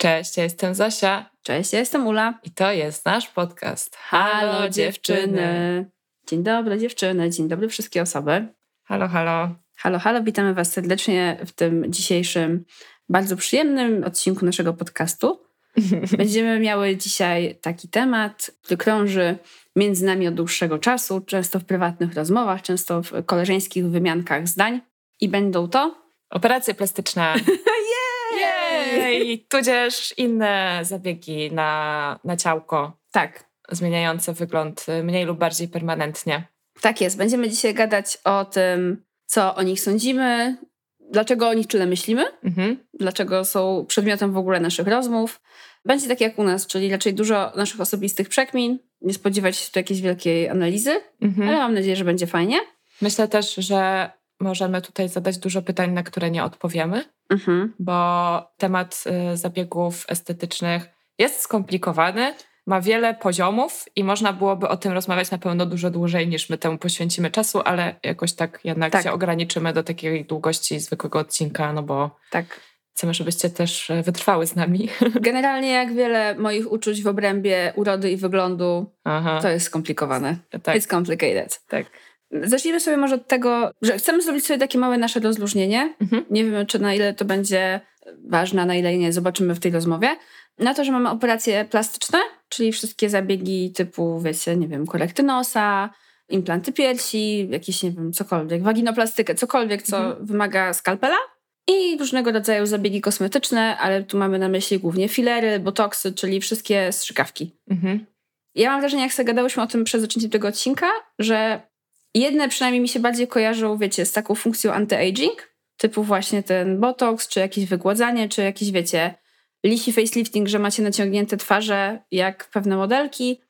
Cześć, ja jestem Zosia. Cześć, ja jestem Ula. I to jest nasz podcast. Halo dziewczyny. Dzień dobry dziewczyny, dzień dobry wszystkie osoby. Halo, halo. Halo, halo, witamy Was serdecznie w tym dzisiejszym bardzo przyjemnym odcinku naszego podcastu. Będziemy miały dzisiaj taki temat, który krąży między nami od dłuższego czasu, często w prywatnych rozmowach, często w koleżeńskich wymiankach zdań. I będą to Operacje plastyczne. Jej! Tudzież inne zabiegi na, na ciałko. Tak. Zmieniające wygląd mniej lub bardziej permanentnie. Tak jest. Będziemy dzisiaj gadać o tym, co o nich sądzimy, dlaczego o nich tyle myślimy, Mhm. dlaczego są przedmiotem w ogóle naszych rozmów. Będzie tak jak u nas, czyli raczej dużo naszych osobistych przekmin. Nie spodziewać się tu jakiejś wielkiej analizy, Mhm. ale mam nadzieję, że będzie fajnie. Myślę też, że możemy tutaj zadać dużo pytań, na które nie odpowiemy, Mhm. bo temat y, zabiegów estetycznych jest skomplikowany, ma wiele poziomów i można byłoby o tym rozmawiać na pewno dużo dłużej niż my temu poświęcimy czasu, ale jakoś tak jednak Tak. się ograniczymy do takiej długości zwykłego odcinka, no bo Tak. chcemy, żebyście też e, wytrwały z nami. Generalnie jak wiele moich uczuć w obrębie urody i wyglądu, Aha, to jest skomplikowane. tak, It's complicated. tak. Zacznijmy sobie może od tego, że chcemy zrobić sobie takie małe nasze rozluźnienie. Mhm. Nie wiemy, czy na ile to będzie ważne, a na ile nie. Zobaczymy w tej rozmowie. Na to, że mamy operacje plastyczne, czyli wszystkie zabiegi typu, wiecie, nie wiem, korekty nosa, implanty piersi, jakieś, nie wiem, cokolwiek, waginoplastykę, cokolwiek, co Mhm. wymaga skalpela. I różnego rodzaju zabiegi kosmetyczne, ale tu mamy na myśli głównie filery, botoksy, czyli wszystkie strzykawki. Mhm. Ja mam wrażenie, jak sobie gadałyśmy o tym przed zaczęciem tego odcinka, że jedne przynajmniej mi się bardziej kojarzą, wiecie, z taką funkcją anti-aging, typu właśnie ten botox, czy jakieś wygładzanie, czy jakiś, wiecie, lisi facelifting, że macie naciągnięte twarze jak pewne modelki.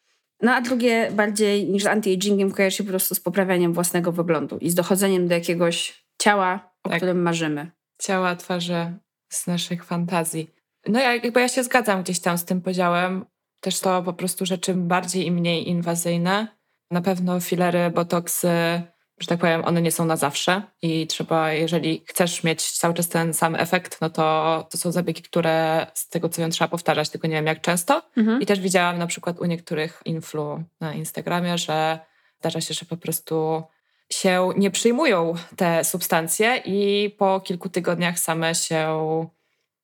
No a drugie bardziej niż z anti-agingiem kojarzy się po prostu z poprawianiem własnego wyglądu i z dochodzeniem do jakiegoś ciała, o Tak. którym marzymy. Ciała, twarze z naszych fantazji. No ja, jakby ja się zgadzam gdzieś tam z tym podziałem. Też to po prostu rzeczy bardziej i mniej inwazyjne. Na pewno filery, botoksy, że tak powiem, one nie są na zawsze i trzeba, jeżeli chcesz mieć cały czas ten sam efekt, no to to są zabiegi, które z tego co wiem trzeba powtarzać, tylko nie wiem jak często. Mhm. I też widziałam na przykład u niektórych influ na Instagramie, że zdarza się, że po prostu się nie przyjmują te substancje i po kilku tygodniach same się,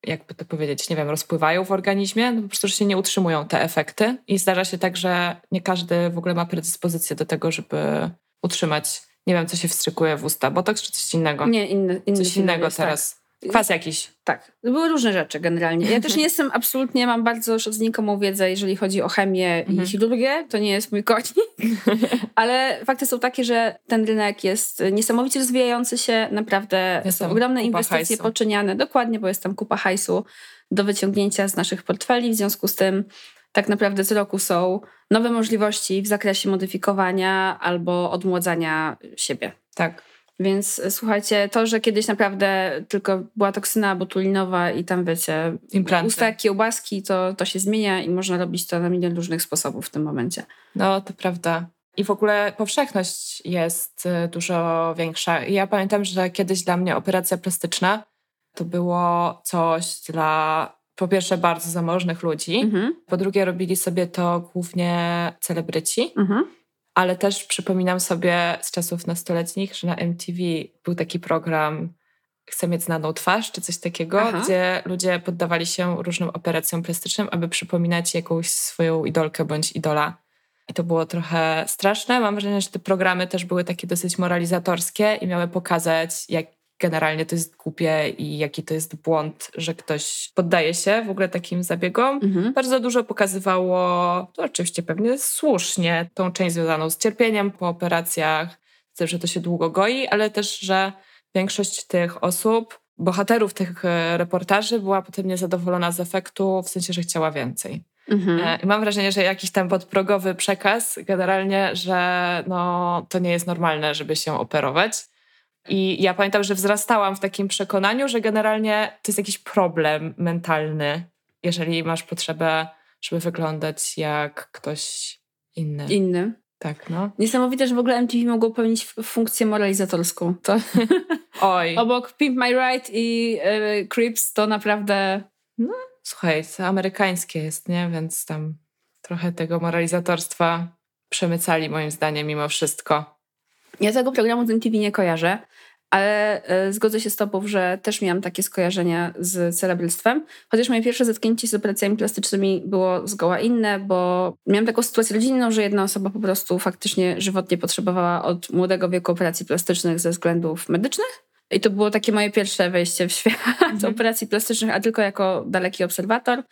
jakby to powiedzieć, nie wiem, rozpływają w organizmie, no po prostu że się nie utrzymują te efekty. I zdarza się tak, że nie każdy w ogóle ma predyspozycję do tego, żeby utrzymać, nie wiem, co się wstrzykuje w usta, botoks czy coś innego. Nie, inny, inny coś innego jest, tak. Kwas jakiś. Tak, były różne rzeczy generalnie. Ja też nie jestem absolutnie, mam bardzo znikomą wiedzę, jeżeli chodzi o chemię Mhm. i chirurgię. To nie jest mój konik. Ale fakty są takie, że ten rynek jest niesamowicie rozwijający się. Naprawdę Jest są ogromne inwestycje hajsu. poczyniane. Dokładnie, bo jest tam kupa hajsu do wyciągnięcia z naszych portfeli. W związku z tym tak naprawdę co roku są nowe możliwości w zakresie modyfikowania albo odmładzania siebie. Tak. Więc e, słuchajcie, to, że kiedyś naprawdę tylko była toksyna botulinowa i tam wiecie, Implanty. usta kiełbaski, to, to się zmienia i można robić to na milion różnych sposobów w tym momencie. No, to prawda. I w ogóle powszechność jest y, dużo większa. I Ja pamiętam, że kiedyś dla mnie operacja plastyczna to było coś dla po pierwsze bardzo zamożnych ludzi, Mhm. po drugie robili sobie to głównie celebryci, Mhm. Ale też przypominam sobie z czasów nastoletnich, że na MTV był taki program Chcę mieć znaną twarz, czy coś takiego, Aha. gdzie ludzie poddawali się różnym operacjom plastycznym, aby przypominać jakąś swoją idolkę bądź idola. I to było trochę straszne. Mam wrażenie, że te programy też były takie dosyć moralizatorskie i miały pokazać, jak generalnie to jest głupie i jaki to jest błąd, że ktoś poddaje się w ogóle takim zabiegom. Mhm. Bardzo dużo pokazywało, to oczywiście pewnie słusznie, tą część związaną z cierpieniem po operacjach, z tym, że to się długo goi, ale też, że większość tych osób, bohaterów tych e, reportaży była potem niezadowolona z efektu, w sensie, że chciała więcej. Mhm. E, I mam wrażenie, że jakiś tam podprogowy przekaz generalnie, że no, to nie jest normalne, żeby się operować. I ja pamiętam, że wzrastałam w takim przekonaniu, że generalnie to jest jakiś problem mentalny, jeżeli masz potrzebę, żeby wyglądać jak ktoś inny. Inny. Tak, no. Niesamowite, że w ogóle MTV mogło pełnić funkcję moralizatorską. To Oj, obok Pimp My Ride i e, Crips to naprawdę słuchaj, to amerykańskie jest, nie? Więc tam trochę tego moralizatorstwa przemycali moim zdaniem mimo wszystko. Ja tego programu z MTV nie kojarzę, ale y, zgodzę się z tobą, że też miałam takie skojarzenia z celebrystwem. Chociaż moje pierwsze zetknięcie z operacjami plastycznymi było zgoła inne, bo miałam taką sytuację rodzinną, że jedna osoba po prostu faktycznie żywotnie potrzebowała od młodego wieku operacji plastycznych ze względów medycznych. I to było takie moje pierwsze wejście w świat mhm. operacji plastycznych, a tylko jako daleki obserwator.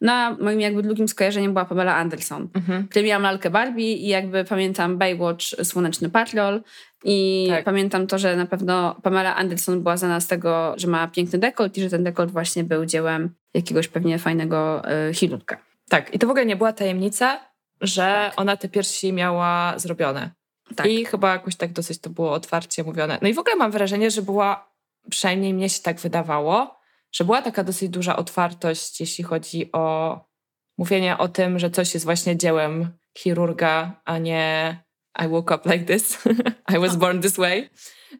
No moim jakby drugim skojarzeniem była Pamela Anderson, mhm. której miałam lalkę Barbie i jakby pamiętam Baywatch, Słoneczny Patrol i tak. pamiętam to, że na pewno Pamela Anderson była znana z tego, że ma piękny dekolt i że ten dekolt właśnie był dziełem jakiegoś pewnie fajnego y, chirurga. Tak, i to w ogóle nie była tajemnica, że tak. ona te piersi miała zrobione. Tak. I chyba jakoś tak dosyć to było otwarcie mówione. No i w ogóle mam wrażenie, że była, przynajmniej mnie się tak wydawało, że była taka dosyć duża otwartość, jeśli chodzi o mówienie o tym, że coś jest właśnie dziełem chirurga, a nie I woke up like this, I was born this way.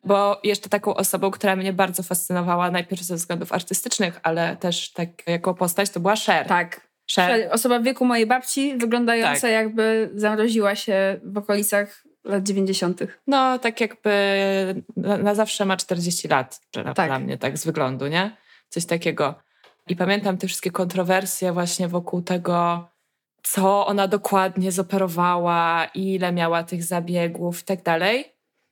Bo jeszcze taką osobą, która mnie bardzo fascynowała, najpierw ze względów artystycznych, ale też tak jako postać, to była Cher. Tak. Cher. Osoba w wieku mojej babci, wyglądająca tak. jakby zamroziła się w okolicach lat 90. No, tak jakby na, na zawsze ma 40 lat dla, tak. dla mnie, tak z wyglądu, nie? Coś takiego. I pamiętam te wszystkie kontrowersje właśnie wokół tego, co ona dokładnie zoperowała, ile miała tych zabiegów i tak dalej.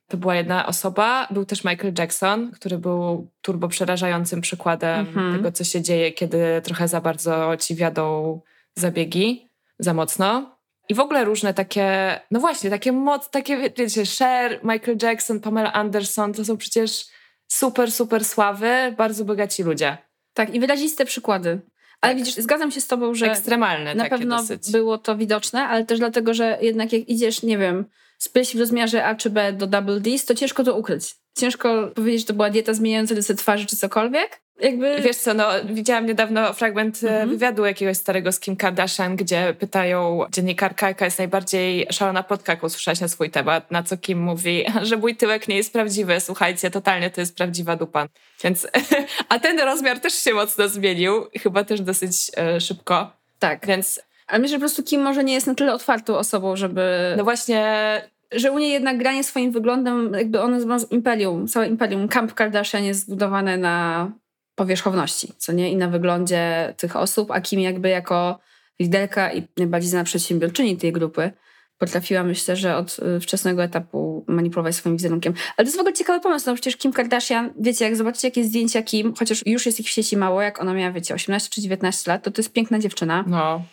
To była jedna osoba. Był też Michael Jackson, który był turbo przerażającym przykładem mm-hmm. tego, co się dzieje, kiedy trochę za bardzo ci wiadą zabiegi, za mocno. I w ogóle różne takie, no właśnie, takie moc, takie, wiecie, Cher, Michael Jackson, Pamela Anderson, to są przecież super, super sławy, bardzo bogaci ludzie. Tak, i wyraziste przykłady. Ale tak. widzisz, zgadzam się z tobą, że ekstremalne na pewno dosyć. było to widoczne, ale też dlatego, że jednak jak idziesz, nie wiem, z prysi w rozmiarze A czy B do double D's, to ciężko to ukryć. Ciężko powiedzieć, że to była dieta zmieniająca rysy twarzy czy cokolwiek, jakby... Wiesz co, no, widziałam niedawno fragment e, mhm. wywiadu jakiegoś starego z Kim Kardashian, gdzie pytają dziennikarka, jaka jest najbardziej szalona plotka, jaką słyszałaś na swój temat, na co Kim mówi, że mój tyłek nie jest prawdziwy, słuchajcie, totalnie to jest prawdziwa dupa. Więc, a ten rozmiar też się mocno zmienił, chyba też dosyć e, szybko. Tak. Więc... Ale myślę, że po prostu Kim może nie jest na tyle otwartą osobą, żeby... No właśnie że u niej jednak granie swoim wyglądem, jakby one ma imperium, całe imperium. Camp Kardashian jest zbudowane na powierzchowności, co nie? I na wyglądzie tych osób, a Kim jakby jako liderka i najbardziej znana przedsiębiorczyni tej grupy potrafiła, myślę, że od y, wczesnego etapu manipulować swoim wizerunkiem. Ale to jest w ogóle ciekawy pomysł, no przecież Kim Kardashian, wiecie, jak zobaczycie jakieś zdjęcia Kim, chociaż już jest ich w sieci mało, jak ona miała, wiecie, 18 czy 19 lat, to to jest piękna dziewczyna. No.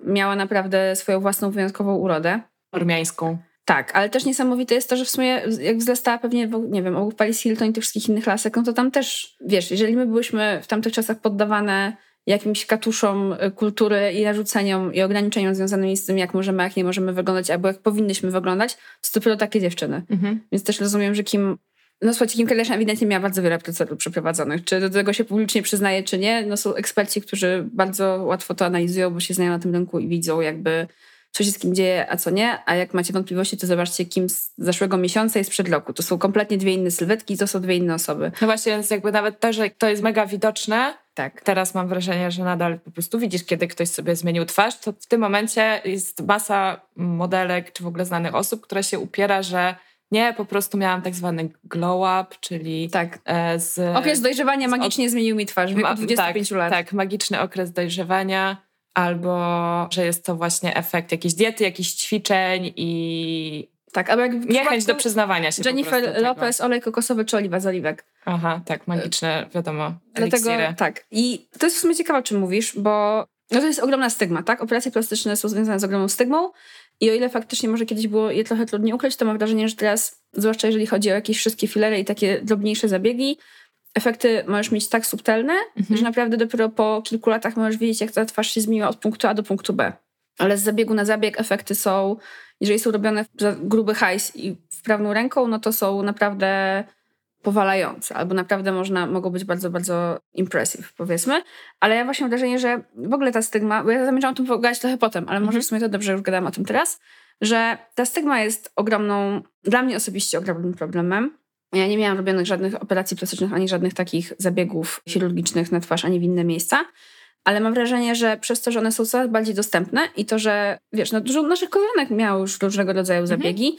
Miała naprawdę swoją własną wyjątkową urodę. Ormiańską. Tak, ale też niesamowite jest to, że w sumie jak wzrastała pewnie, nie wiem, obok Paris Hilton i tych wszystkich innych lasek, no to tam też, wiesz, jeżeli my byłyśmy w tamtych czasach poddawane jakimś katuszom y, kultury i narzuceniom i ograniczeniom związanymi z tym, jak możemy, jak nie możemy wyglądać, albo jak powinnyśmy wyglądać, to dopiero takie dziewczyny. Mhm. Więc też rozumiem, że Kim no słuchajcie, Kim Kardashian ewidentnie miała bardzo wiele procedur przeprowadzonych. Czy do tego się publicznie przyznaje, czy nie? No są eksperci, którzy bardzo łatwo to analizują, bo się znają na tym rynku i widzą jakby co się z kim dzieje, a co nie. A jak macie wątpliwości, to zobaczcie, kim z zeszłego miesiąca jest przed roku. To są kompletnie dwie inne sylwetki, to są dwie inne osoby. No właśnie, więc jakby nawet to, że to jest mega widoczne, tak. Teraz mam wrażenie, że nadal po prostu widzisz, kiedy ktoś sobie zmienił twarz, to w tym momencie jest masa modelek czy w ogóle znanych osób, która się upiera, że nie, po prostu miałam tak zwany glow up, czyli tak. E, z... Okres dojrzewania magicznie od... zmienił mi twarz w wieku 25 tak, lat. Tak, magiczny okres dojrzewania albo że jest to właśnie efekt jakiejś diety, jakichś ćwiczeń i tak, albo jak niechęć do przyznawania się Jennifer Lopez, olej kokosowy czy oliwa z oliwek. Aha, tak, magiczne, wiadomo, Dlatego, tak. I to jest w sumie ciekawe, o czym mówisz, bo no to jest ogromna stygma, tak? Operacje plastyczne są związane z ogromną stygmą i o ile faktycznie może kiedyś było je trochę trudniej ukryć, to mam wrażenie, że teraz, zwłaszcza jeżeli chodzi o jakieś wszystkie filery i takie drobniejsze zabiegi, efekty możesz mieć tak subtelne, mhm. że naprawdę dopiero po kilku latach możesz wiedzieć, jak ta twarz się zmieniła od punktu A do punktu B. Ale z zabiegu na zabieg efekty są, jeżeli są robione za gruby hajs i wprawną ręką, no to są naprawdę powalające, albo naprawdę można, mogą być bardzo, bardzo impressive, powiedzmy. Ale ja właśnie mam wrażenie, że w ogóle ta stygma, bo ja zamierzałam o tym pogadać trochę potem, ale może mhm. w sumie to dobrze, że już gadam o tym teraz, że ta stygma jest ogromną, dla mnie osobiście ogromnym problemem, ja nie miałam robionych żadnych operacji plastycznych, ani żadnych takich zabiegów chirurgicznych na twarz, ani w inne miejsca. ale mam wrażenie, że przez to, że one są coraz bardziej dostępne i to, że wiesz, no, dużo naszych koleżanek miało już różnego rodzaju mhm. zabiegi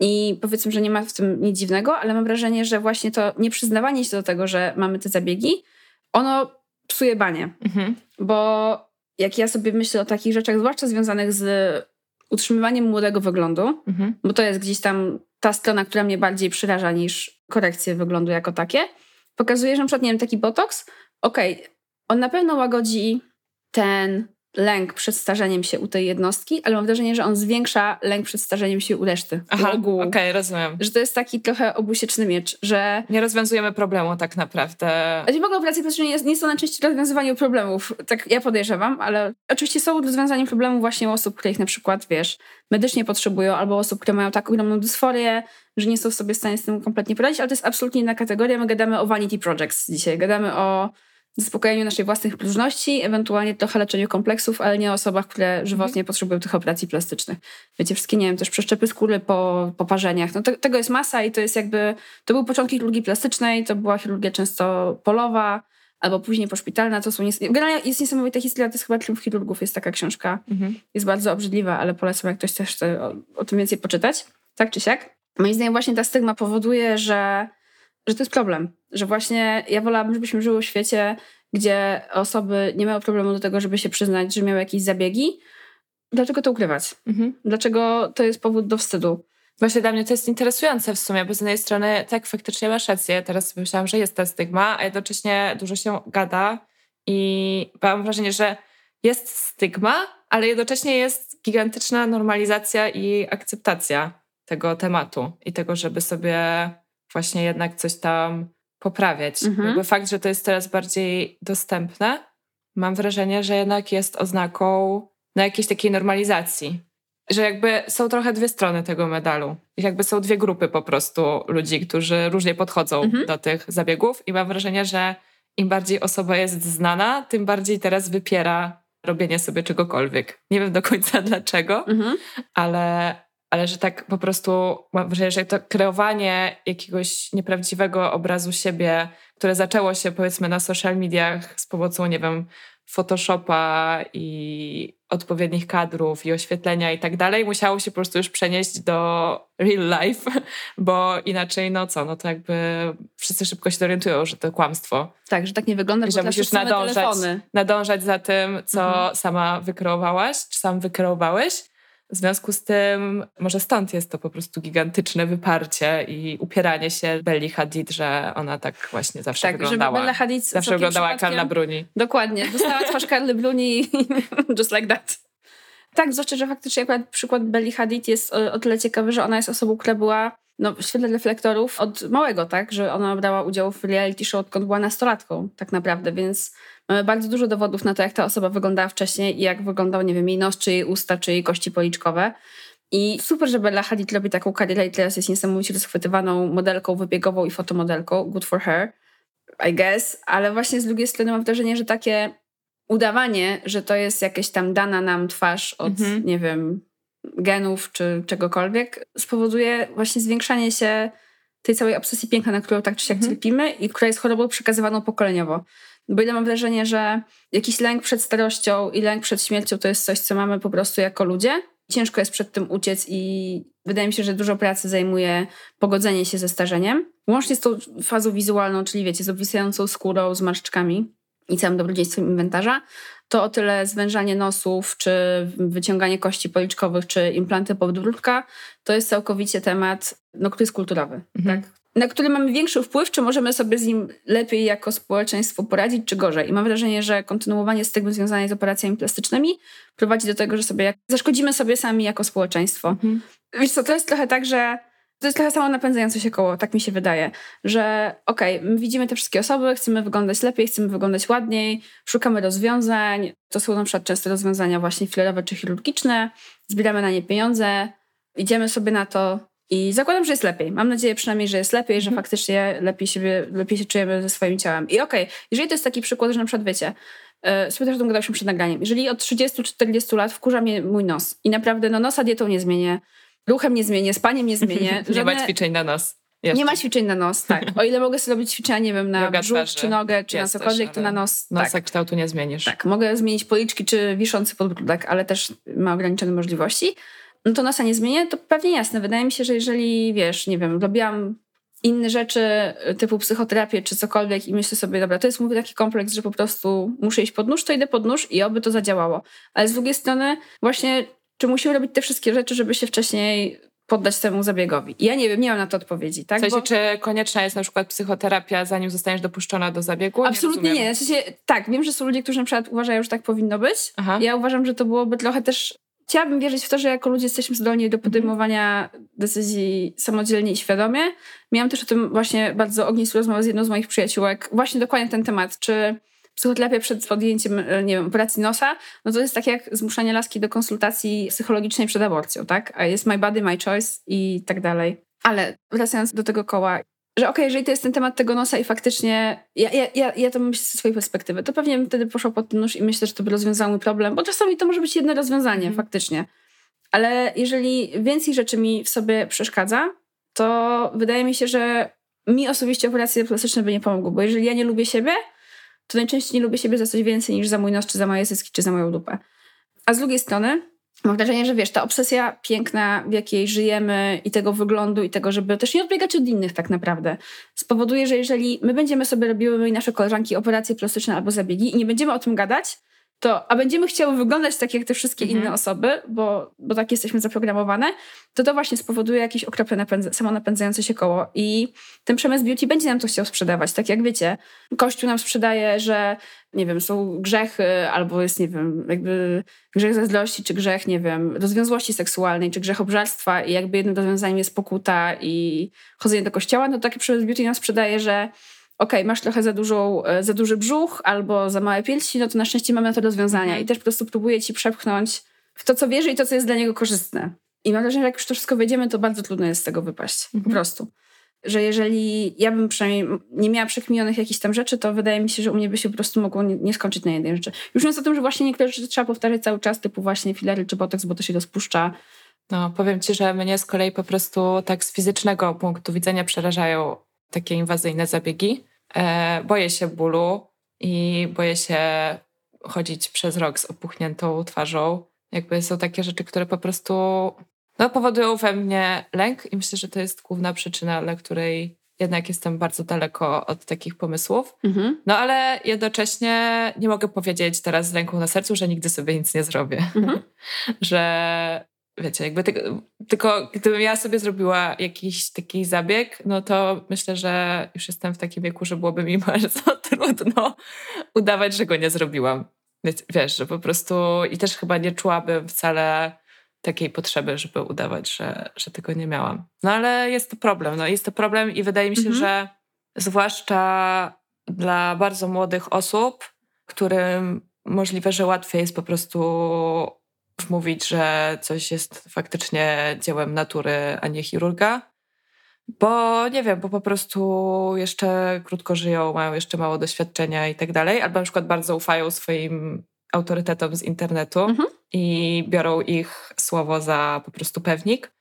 i powiedzmy, że nie ma w tym nic dziwnego, ale mam wrażenie, że właśnie to nieprzyznawanie się do tego, że mamy te zabiegi, ono psuje banie. Mhm. Bo jak ja sobie myślę o takich rzeczach, zwłaszcza związanych z utrzymywaniem młodego wyglądu, mhm. bo to jest gdzieś tam ta strona, która mnie bardziej przeraża niż korekcje wyglądu jako takie, pokazuje, że na przykład, nie wiem, taki botox, okej, okay, on na pewno łagodzi ten lęk przed starzeniem się u tej jednostki, ale mam wrażenie, że on zwiększa lęk przed starzeniem się u reszty. Aha, okej, okay, rozumiem. Że to jest taki trochę obusieczny miecz, że... Nie rozwiązujemy problemu tak naprawdę. Znaczy w ogóle operacje plastyczne nie, nie są najczęściej rozwiązywaniu problemów, tak ja podejrzewam, ale oczywiście są rozwiązaniem problemów właśnie osób, które ich na przykład, wiesz, medycznie potrzebują, albo osób, które mają tak ogromną dysforię, że nie są sobie w stanie z tym kompletnie poradzić, ale to jest absolutnie inna kategoria. My gadamy o vanity projects dzisiaj, gadamy o zaspokojeniu naszej własnych próżności, ewentualnie trochę leczeniu kompleksów, ale nie o osobach, które żywotnie potrzebują tych operacji plastycznych. Wiecie, wszystkie, nie wiem, też przeszczepy skóry po poparzeniach. No to, tego jest masa i to jest jakby, to był początki chirurgii plastycznej, to była chirurgia często polowa, albo później poszpitalna, to są nies- generalnie jest niesamowita historia, to jest chyba Triumf Chirurgów, jest taka książka, mhm. jest bardzo obrzydliwa, ale polecam, jak ktoś też chce o, o tym więcej poczytać, tak czy siak. Moim zdaniem właśnie ta stygma powoduje, że że to jest problem. Że właśnie ja wolałabym, żebyśmy żyły w świecie, gdzie osoby nie miały problemu do tego, żeby się przyznać, że miały jakieś zabiegi. Dlaczego to ukrywać? Mhm. Dlaczego to jest powód do wstydu? Właśnie dla mnie to jest interesujące w sumie, bo z jednej strony tak, faktycznie masz rację, teraz myślałam, że jest ta stygma, a jednocześnie dużo się gada i mam wrażenie, że jest stygma, ale jednocześnie jest gigantyczna normalizacja i akceptacja tego tematu i tego, żeby sobie właśnie jednak coś tam poprawiać. Mhm. Jakby fakt, że to jest teraz bardziej dostępne, mam wrażenie, że jednak jest oznaką na jakiejś takiej normalizacji. Że jakby są trochę dwie strony tego medalu. Jakby są dwie grupy po prostu ludzi, którzy różnie podchodzą mhm. do tych zabiegów i mam wrażenie, że im bardziej osoba jest znana, tym bardziej teraz wypiera robienie sobie czegokolwiek. Nie wiem do końca dlaczego, mhm. ale ale że tak po prostu mam wrażenie, że to kreowanie jakiegoś nieprawdziwego obrazu siebie, które zaczęło się powiedzmy na social mediach z pomocą, nie wiem, Photoshopa i odpowiednich kadrów i oświetlenia i tak dalej, musiało się po prostu już przenieść do real life, bo inaczej no co, no to jakby wszyscy szybko się orientują, że to kłamstwo. Tak, że tak nie wygląda, że musisz nadążać, nadążać za tym, co mhm. sama wykreowałaś, czy sam wykreowałeś w związku z tym, może stąd jest to po prostu gigantyczne wyparcie i upieranie się Belli Hadid, że ona tak właśnie zawsze tak, wyglądała. Tak, Bella Hadid zawsze wyglądała jak Carla Bruni. Dokładnie, dostała twarz Carly Bruni just like that. Tak, zwłaszcza, że faktycznie akurat przykład Belli Hadid jest o, o tyle ciekawy, że ona jest osobą, która była no, w świetle reflektorów od małego, tak? Że ona brała udział w reality show odkąd była nastolatką tak naprawdę, więc Mamy bardzo dużo dowodów na to, jak ta osoba wyglądała wcześniej i jak wyglądał, nie wiem, jej nos, czy jej usta, czy jej kości policzkowe. I super, że Bella Hadid robi taką karierę i teraz jest niesamowicie rozchwytywaną modelką wybiegową i fotomodelką. Good for her, I guess. Ale właśnie z drugiej strony mam wrażenie, że takie udawanie, że to jest jakaś tam dana nam twarz od, mhm. nie wiem, genów czy czegokolwiek, spowoduje właśnie zwiększanie się tej całej obsesji piękna, na którą tak czy siak mhm. cierpimy i która jest chorobą przekazywaną pokoleniowo. Bo ile mam wrażenie, że jakiś lęk przed starością i lęk przed śmiercią to jest coś, co mamy po prostu jako ludzie. Ciężko jest przed tym uciec i wydaje mi się, że dużo pracy zajmuje pogodzenie się ze starzeniem. Łącznie z tą fazą wizualną, czyli wiecie, z obwisającą skórą, z marszczkami i całym dobrodziejstwem inwentarza, to o tyle zwężanie nosów, czy wyciąganie kości policzkowych, czy implanty podbródka, to jest całkowicie temat, no, który jest kulturowy. Mhm. Tak? Na który mamy większy wpływ, czy możemy sobie z nim lepiej jako społeczeństwo poradzić, czy gorzej. I mam wrażenie, że kontynuowanie stygmy związanej z operacjami plastycznymi prowadzi do tego, że sobie zaszkodzimy sobie sami jako społeczeństwo. Mhm. Wiesz co, to jest trochę tak, że to jest trochę samo napędzające się koło, tak mi się wydaje, że okej, okay, widzimy te wszystkie osoby, chcemy wyglądać lepiej, chcemy wyglądać ładniej, szukamy rozwiązań. To są na przykład często rozwiązania właśnie filerowe czy chirurgiczne, zbieramy na nie pieniądze, idziemy sobie na to, i zakładam, że jest lepiej. Mam nadzieję przynajmniej, że jest lepiej, że mhm. faktycznie lepiej, siebie, lepiej się czujemy ze swoim ciałem. I okej, okay, jeżeli to jest taki przykład, że na przykład wiecie, yy, sobie też o tym gadaliśmy przed nagraniem, jeżeli od 30-40 lat wkurza mnie mój nos i naprawdę no nosa dietą nie zmienię, ruchem nie zmienię, spaniem nie zmienię. Żadne, nie ma ćwiczeń na nos. Jeszcze. Nie ma ćwiczeń na nos, tak. O ile mogę sobie robić ćwiczenia, nie wiem, na Yoga brzuch, twarzy. czy nogę, czy Jest na cokolwiek, to na nos. Nosa tak. kształtu nie zmienisz. Tak, mogę zmienić policzki czy wiszący podbródek, ale też ma ograniczone możliwości. No to nosa nie zmienię, to pewnie jasne. Wydaje mi się, że jeżeli, wiesz, nie wiem, robiłam inne rzeczy typu psychoterapię czy cokolwiek i myślę sobie, dobra, to jest mówię taki kompleks, że po prostu muszę iść pod nóż, to idę pod nóż i oby to zadziałało. Ale z drugiej strony właśnie, czy musimy robić te wszystkie rzeczy, żeby się wcześniej poddać temu zabiegowi. I ja nie wiem, nie mam na to odpowiedzi. Tak? W sensie, Bo... czy konieczna jest na przykład psychoterapia, zanim zostaniesz dopuszczona do zabiegu? Absolutnie nie. nie. W sensie, tak, wiem, że są ludzie, którzy na przykład uważają, że tak powinno być. Aha. Ja uważam, że to byłoby trochę też chciałabym wierzyć w to, że jako ludzie jesteśmy zdolni do mhm. podejmowania decyzji samodzielnie i świadomie. Miałam też o tym właśnie bardzo ognistą rozmowę z jedną z moich przyjaciółek, właśnie dokładnie ten temat, czy psychoterapia przed podjęciem, e, nie wiem, operacji nosa, no to jest tak jak zmuszanie laski do konsultacji psychologicznej przed aborcją, tak? A jest my body, my choice i tak dalej. Ale wracając do tego koła, że okej, okay, jeżeli to jest ten temat tego nosa i faktycznie, ja, ja, ja, ja to myślę ze swojej perspektywy, to pewnie bym wtedy poszła pod ten nóż i myślę, że to by rozwiązało mój problem, bo czasami to może być jedno rozwiązanie, mm. faktycznie. Ale jeżeli więcej rzeczy mi w sobie przeszkadza, to wydaje mi się, że mi osobiście operacje plastyczne by nie pomogły, bo jeżeli ja nie lubię siebie, to najczęściej nie lubię siebie za coś więcej niż za mój nos, czy za moje zyski, czy za moją dupę. A z drugiej strony, Mam wrażenie, że wiesz, ta obsesja piękna, w jakiej żyjemy i tego wyglądu i tego, żeby też nie odbiegać od innych tak naprawdę, spowoduje, że jeżeli my będziemy sobie robiły, my i nasze koleżanki, operacje plastyczne albo zabiegi i nie będziemy o tym gadać, to, a będziemy chciały wyglądać tak jak te wszystkie mhm. inne osoby, bo, bo tak jesteśmy zaprogramowane, to to właśnie spowoduje jakieś okropne napędza, samonapędzające się koło. I ten przemysł beauty będzie nam to chciał sprzedawać. Tak jak wiecie, Kościół nam sprzedaje, że nie wiem, są grzechy, albo jest, nie wiem, jakby grzech zazdrości, czy grzech, nie wiem, rozwiązłości seksualnej, czy grzech obżarstwa i jakby jednym rozwiązaniem jest pokuta i chodzenie do kościoła, no taki przemysł beauty nam sprzedaje, że okej, okay, masz trochę za, dużą, e, za duży brzuch albo za małe piersi, no to na szczęście mamy na to rozwiązania mhm. i też po prostu próbuję ci przepchnąć w to, co wierzy i to, co jest dla niego korzystne. I mam wrażenie, że jak już to wszystko wejdziemy, to bardzo trudno jest z tego wypaść. Mhm. Po prostu. Że jeżeli ja bym przynajmniej nie miała przekminionych jakichś tam rzeczy, to wydaje mi się, że u mnie by się po prostu mogło nie, nie skończyć na jednej rzeczy. Już mówiąc o tym, że właśnie niektóre rzeczy trzeba powtarzać cały czas, typu właśnie filery czy botox, bo to się rozpuszcza. No, powiem ci, że mnie z kolei po prostu tak z fizycznego punktu widzenia przerażają takie inwazyjne zabiegi. E, boję się bólu i boję się chodzić przez rok z opuchniętą twarzą. Jakby są takie rzeczy, które po prostu no, powodują we mnie lęk i myślę, że to jest główna przyczyna, dla której jednak jestem bardzo daleko od takich pomysłów. Mhm. No ale jednocześnie nie mogę powiedzieć teraz z ręką na sercu, że nigdy sobie nic nie zrobię. Mhm. że wiecie, jakby tylko, tylko gdybym ja sobie zrobiła jakiś taki zabieg, no to myślę, że już jestem w takim wieku, że byłoby mi bardzo trudno udawać, że go nie zrobiłam. Wiesz, że po prostu i też chyba nie czułabym wcale takiej potrzeby, żeby udawać, że, że tego nie miałam. No ale jest to problem. No jest to problem i wydaje mi się, mhm. że zwłaszcza dla bardzo młodych osób, którym możliwe, że łatwiej jest po prostu mówić, że coś jest faktycznie dziełem natury, a nie chirurga. Bo nie wiem, bo po prostu jeszcze krótko żyją, mają jeszcze mało doświadczenia i tak dalej, albo na przykład bardzo ufają swoim autorytetom z internetu mhm. i biorą ich słowo za po prostu pewnik.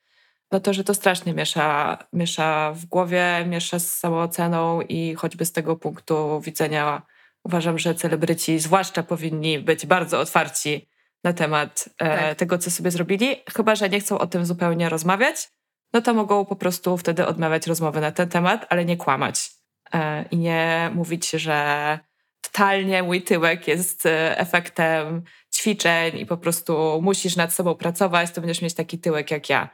No to, że to strasznie miesza, miesza w głowie, miesza z samooceną i choćby z tego punktu widzenia uważam, że celebryci zwłaszcza powinni być bardzo otwarci na temat e, tak. tego, co sobie zrobili, chyba że nie chcą o tym zupełnie rozmawiać, no to mogą po prostu wtedy odmawiać rozmowy na ten temat, ale nie kłamać e, i nie mówić, że totalnie mój tyłek jest e, efektem ćwiczeń i po prostu musisz nad sobą pracować, to będziesz mieć taki tyłek jak ja.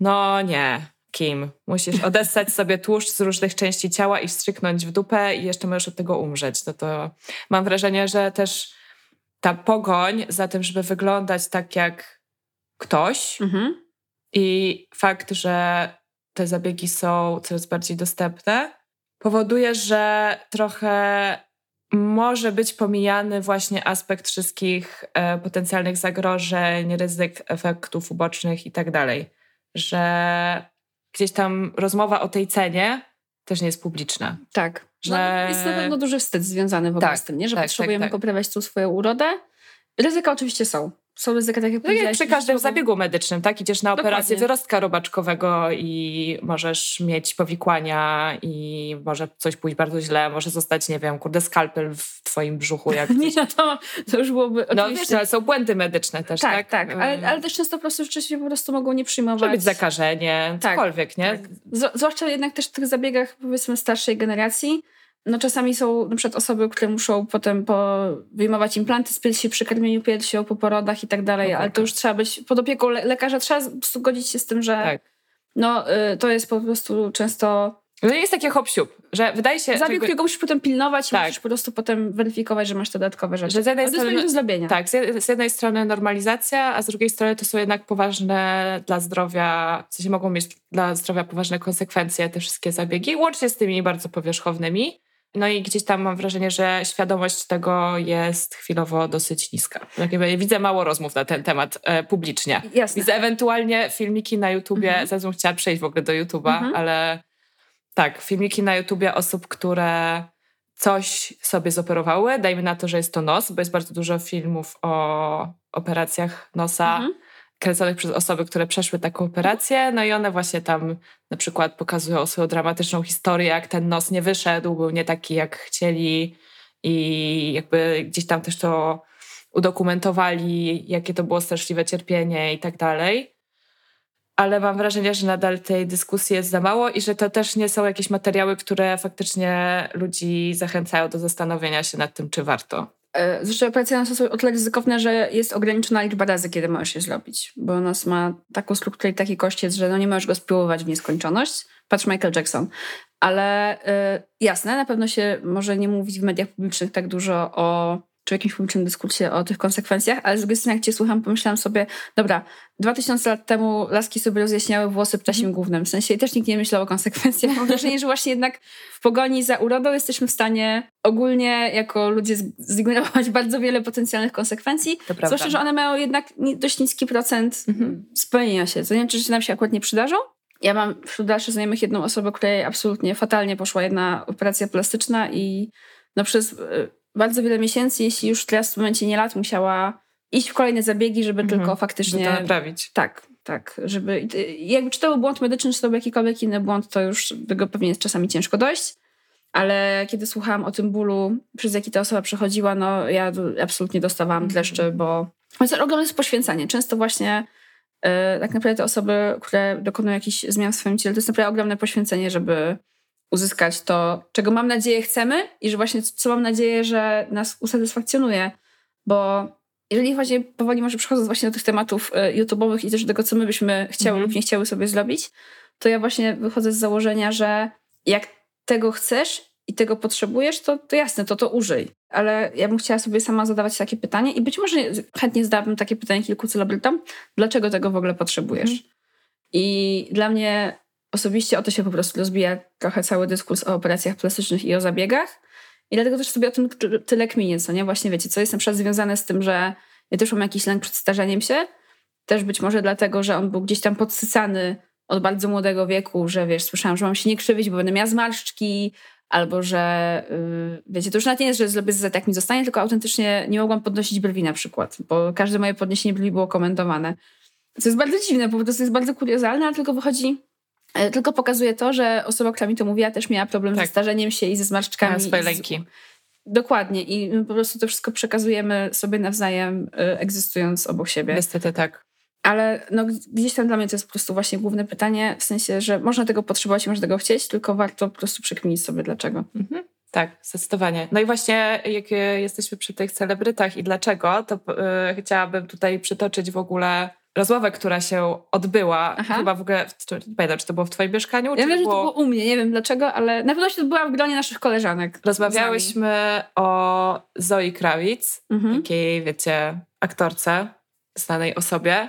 No nie, Kim. Musisz odessać sobie tłuszcz z różnych części ciała i wstrzyknąć w dupę i jeszcze możesz od tego umrzeć. No to mam wrażenie, że też ta pogoń za tym, żeby wyglądać tak jak ktoś mhm. i fakt, że te zabiegi są coraz bardziej dostępne, powoduje, że trochę może być pomijany właśnie aspekt wszystkich e, potencjalnych zagrożeń, ryzyk, efektów ubocznych i tak dalej. Że gdzieś tam rozmowa o tej cenie też nie jest publiczna. Tak. Że... No, jest na pewno duży wstyd związany w ogóle tak, z tym, nie? że tak, potrzebujemy tak, tak. poprawiać tu swoją urodę. Ryzyka oczywiście są. Są tak jak no jak przy każdym zabiegu medycznym, tak? Idziesz na operację Dokładnie. wyrostka robaczkowego i możesz mieć powikłania i może coś pójść bardzo źle, może zostać, nie wiem, kurde, skalpel w twoim brzuchu. Jak nie, no to, to już byłoby No oczywiście... wiesz, ale są błędy medyczne też, tak? tak, tak. Ale, ale też często po prostu rzeczywiście po prostu mogą nie przyjmować. Może być zakażenie, Tak, cokolwiek, nie? Tak. Zwłaszcza jednak też w tych zabiegach powiedzmy starszej generacji. No czasami są na przykład osoby, które muszą potem po, wyjmować implanty z piersi przy karmieniu piersią, po porodach i tak dalej, O ale to tak. już trzeba być pod opieką le- lekarza, trzeba po prostu godzić się z tym, że Tak. no y, to jest po prostu często No jest takie hop że wydaje się... zabieg, którego musisz potem pilnować i Tak. musisz po prostu potem weryfikować, że masz dodatkowe rzeczy. Że z jednej Ale to strony- do zrobienia. Tak, z jednej strony normalizacja, a z drugiej strony to są jednak poważne dla zdrowia, w sensie mogą mieć dla zdrowia poważne konsekwencje te wszystkie zabiegi, łącznie z tymi bardzo powierzchownymi. No i gdzieś tam mam wrażenie, że świadomość tego jest chwilowo dosyć niska. Widzę mało rozmów na ten temat e, publicznie. Jasne. Widzę ewentualnie filmiki na YouTubie, Mhm. zaraz bym chciała przejść w ogóle do YouTube'a, Mhm. ale tak, filmiki na YouTubie osób, które coś sobie zoperowały. Dajmy na to, że jest to nos, bo jest bardzo dużo filmów o operacjach nosa Mhm. Kręconych przez osoby, które przeszły taką operację. No i one właśnie tam na przykład pokazują swoją dramatyczną historię, jak ten nos nie wyszedł, był nie taki, jak chcieli i jakby gdzieś tam też to udokumentowali, jakie to było straszliwe cierpienie i tak dalej. Ale mam wrażenie, że nadal tej dyskusji jest za mało i że to też nie są jakieś materiały, które faktycznie ludzi zachęcają do zastanowienia się nad tym, czy warto. Zresztą operacje nos są o tyle ryzykowne, że jest ograniczona liczba razy, kiedy możesz je zrobić. Bo nos ma taką strukturę i taki kościec, że no nie możesz go spróbować w nieskończoność. Patrz Michael Jackson. Ale y, jasne, na pewno się może nie mówić w mediach publicznych tak dużo o czy w jakimś publicznym dyskursie o tych konsekwencjach, ale z drugiej strony jak cię słucham, pomyślałam sobie, dobra, 2000 lat temu laski sobie rozjaśniały włosy ptasim głównym, w sensie też nikt nie myślał o konsekwencjach. Mam wrażenie, że właśnie jednak w pogoni za urodą jesteśmy w stanie ogólnie jako ludzie zignorować bardzo wiele potencjalnych konsekwencji, zwłaszcza, że one mają jednak dość niski procent Mhm. spełnienia się. To nie znaczy, że nam się akurat nie przydarzą. Ja mam wśród dalszych znajomych jedną osobę, której absolutnie fatalnie poszła jedna operacja plastyczna i no przez y, bardzo wiele miesięcy, jeśli już teraz w momencie nie lat, musiała iść w kolejne zabiegi, żeby Mhm. tylko faktycznie... to naprawić. Tak, tak. Żeby, jakby czy to był błąd medyczny, czy to był jakikolwiek inny błąd, to już do tego pewnie jest czasami ciężko dojść. Ale kiedy słuchałam o tym bólu, przez jaki ta osoba przechodziła, no ja absolutnie dostawałam Mhm. bo jest ogromne jest poświęcenie. Często właśnie e, tak naprawdę te osoby, które dokonują jakichś zmian w swoim ciele, to jest naprawdę ogromne poświęcenie, żeby uzyskać to, czego mam nadzieję chcemy i że właśnie co mam nadzieję, że nas usatysfakcjonuje. Bo jeżeli właśnie powoli może przechodząc właśnie do tych tematów e, YouTube'owych i też do tego, co my byśmy chciały Mhm. lub nie chciały sobie zrobić, to ja właśnie wychodzę z założenia, że jak tego chcesz i tego potrzebujesz, to, to jasne, to to użyj. Ale ja bym chciała sobie sama zadawać takie pytanie i być może chętnie zadałabym takie pytanie kilku celebrytom, dlaczego tego w ogóle potrzebujesz? Mhm. I dla mnie osobiście o to się po prostu rozbija trochę cały dyskurs o operacjach plastycznych i o zabiegach. I dlatego też sobie o tym tyle kminię, co nie? Właśnie wiecie, co jest na przykład związane z tym, że ja też mam jakiś lęk przed starzeniem się. Też być może dlatego, że on był gdzieś tam podsycany od bardzo młodego wieku, że wiesz, słyszałam, że mam się nie krzywić, bo będę miała zmarszczki, albo że yy, wiecie, to już nawet nie jest, że zrobię Z jak mi zostanie, tylko autentycznie nie mogłam podnosić brwi na przykład, bo każde moje podniesienie brwi było komentowane. Co jest bardzo dziwne, bo po prostu jest bardzo kuriozalne, ale tylko wychodzi, tylko pokazuje to, że osoba, która mi to mówiła, też miała problem Tak. ze starzeniem się i ze zmarszczkami. Mam swoje lęki. Dokładnie. I my po prostu to wszystko przekazujemy sobie nawzajem, y, egzystując obok siebie. Niestety tak. Ale no, gdzieś tam dla mnie to jest po prostu właśnie główne pytanie, w sensie, że można tego potrzebować i można tego chcieć, tylko warto po prostu przekminić sobie dlaczego. Mhm. Tak, zdecydowanie. No i właśnie jak e, jesteśmy przy tych celebrytach i dlaczego, to e, chciałabym tutaj przytoczyć w ogóle rozmowę, która się odbyła. Aha. Chyba w ogóle, nie pamiętam, czy to było w twoim mieszkaniu, Ja wiem, że to było... było u mnie, nie wiem dlaczego, ale na pewno się to była w gronie naszych koleżanek. Rozmawiałyśmy o Zoe Krawic, Mhm. takiej, wiecie, aktorce, znanej osobie,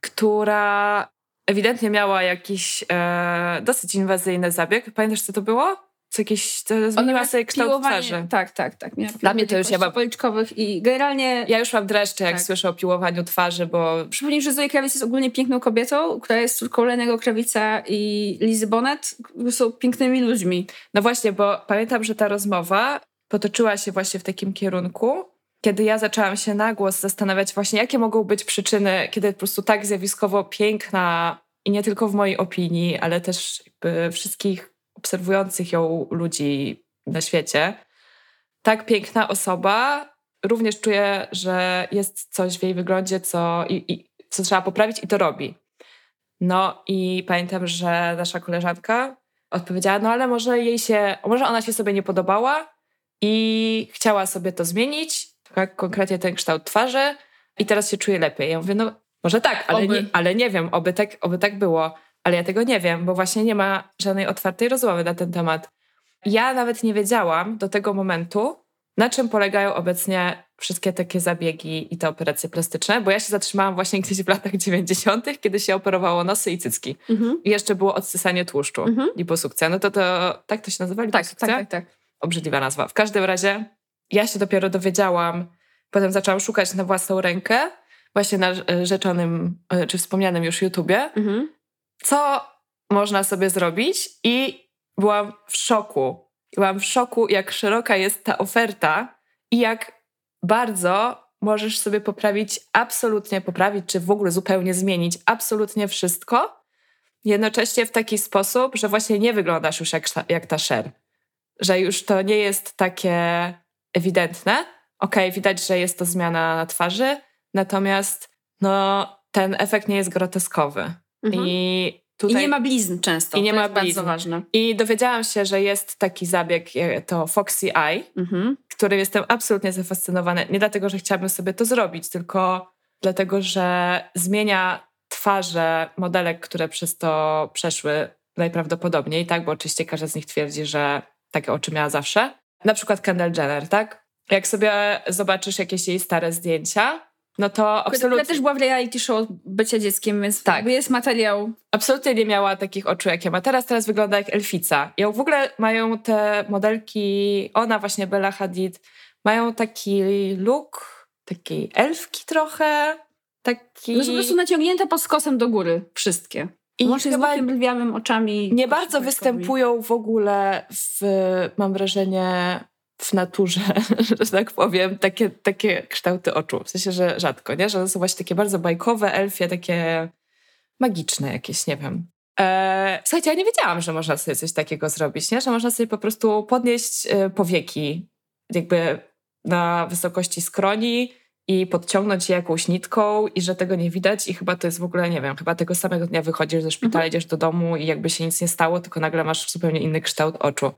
która ewidentnie miała jakiś e, dosyć inwazyjny zabieg. Pamiętasz, co to było? Co jakieś, to Ona zmieniła sobie kształt twarzy. Tak, tak, tak. Dla mnie to już ja mam- policzkowych i generalnie Ja już mam dreszcze, jak Tak. słyszę o piłowaniu twarzy, bo Przypomnij, że Zoe Krawiec jest ogólnie piękną kobietą, która jest córką Lenego Krawica i Lizy Bonnet, są pięknymi ludźmi. no właśnie, bo pamiętam, że ta rozmowa potoczyła się właśnie w takim kierunku, kiedy ja zaczęłam się na głos zastanawiać właśnie, jakie mogą być przyczyny, kiedy po prostu tak zjawiskowo piękna i nie tylko w mojej opinii, ale też wszystkich obserwujących ją ludzi na świecie, tak piękna osoba również czuje, że jest coś w jej wyglądzie, co, i, i, co trzeba poprawić i to robi. No i pamiętam, że nasza koleżanka odpowiedziała, no ale może jej się, może ona się sobie nie podobała i chciała sobie to zmienić, tak konkretnie ten kształt twarzy i teraz się czuje lepiej. Ja mówię, no może tak, ale, nie, ale nie wiem, oby tak, oby tak było. Ale ja tego nie wiem, bo właśnie nie ma żadnej otwartej rozmowy na ten temat. Ja nawet nie wiedziałam do tego momentu, na czym polegają obecnie wszystkie takie zabiegi i te operacje plastyczne, bo ja się zatrzymałam właśnie gdzieś w latach 90., kiedy się operowało nosy i cycki. Mhm. I jeszcze było odsysanie tłuszczu, mhm. liposukcja. No to, to tak to się nazywa? Tak, tak, tak, tak. Obrzydliwa nazwa. W każdym razie ja się dopiero dowiedziałam, potem zaczęłam szukać na własną rękę, właśnie na rzeczonym, e, czy wspomnianym już YouTubie, mhm. Co można sobie zrobić i byłam w szoku. Byłam w szoku, jak szeroka jest ta oferta i jak bardzo możesz sobie poprawić, absolutnie poprawić, czy w ogóle zupełnie zmienić absolutnie wszystko, jednocześnie w taki sposób, że właśnie nie wyglądasz już jak, jak ta szer. Że już to nie jest takie ewidentne. Okej, okay, widać, że jest to zmiana na twarzy, natomiast no, ten efekt nie jest groteskowy. Mhm. I Tutaj... I nie ma blizn często. I nie to ma blizn. bardzo ważne. I dowiedziałam się, że jest taki zabieg, e, to Foxy Eye, mhm. którym jestem absolutnie zafascynowana. Nie dlatego, że chciałabym sobie to zrobić, tylko dlatego, że zmienia twarze modelek, które przez to przeszły najprawdopodobniej, tak? Bo oczywiście każda z nich twierdzi, że takie oczy miała zawsze. Na przykład Kendall Jenner, tak? Jak sobie zobaczysz jakieś jej stare zdjęcia, no to absolutnie... Ja też była w reality show bycia dzieckiem, więc tak. jest materiał. Absolutnie nie miała takich oczu, jak ja ma teraz. Teraz wygląda jak elfica. I w ogóle mają te modelki, ona właśnie, Bella Hadid, mają taki look, taki elfki trochę, taki... No po prostu naciągnięte pod skosem do góry, wszystkie. I Łącznie chyba z oczami. Nie bardzo występują w ogóle w, mam wrażenie, w naturze, że tak powiem, takie, takie kształty oczu. W sensie, że rzadko, nie? Że są właśnie takie bardzo bajkowe, elfie, takie magiczne jakieś, nie wiem. Eee, słuchajcie, ja nie wiedziałam, że można sobie coś takiego zrobić, nie? Że można sobie po prostu podnieść e, powieki jakby na wysokości skroni i podciągnąć je jakąś nitką i że tego nie widać i chyba to jest w ogóle, nie wiem, chyba tego samego dnia wychodzisz ze szpitala, mhm. idziesz do domu i jakby się nic nie stało, tylko nagle masz zupełnie inny kształt oczu.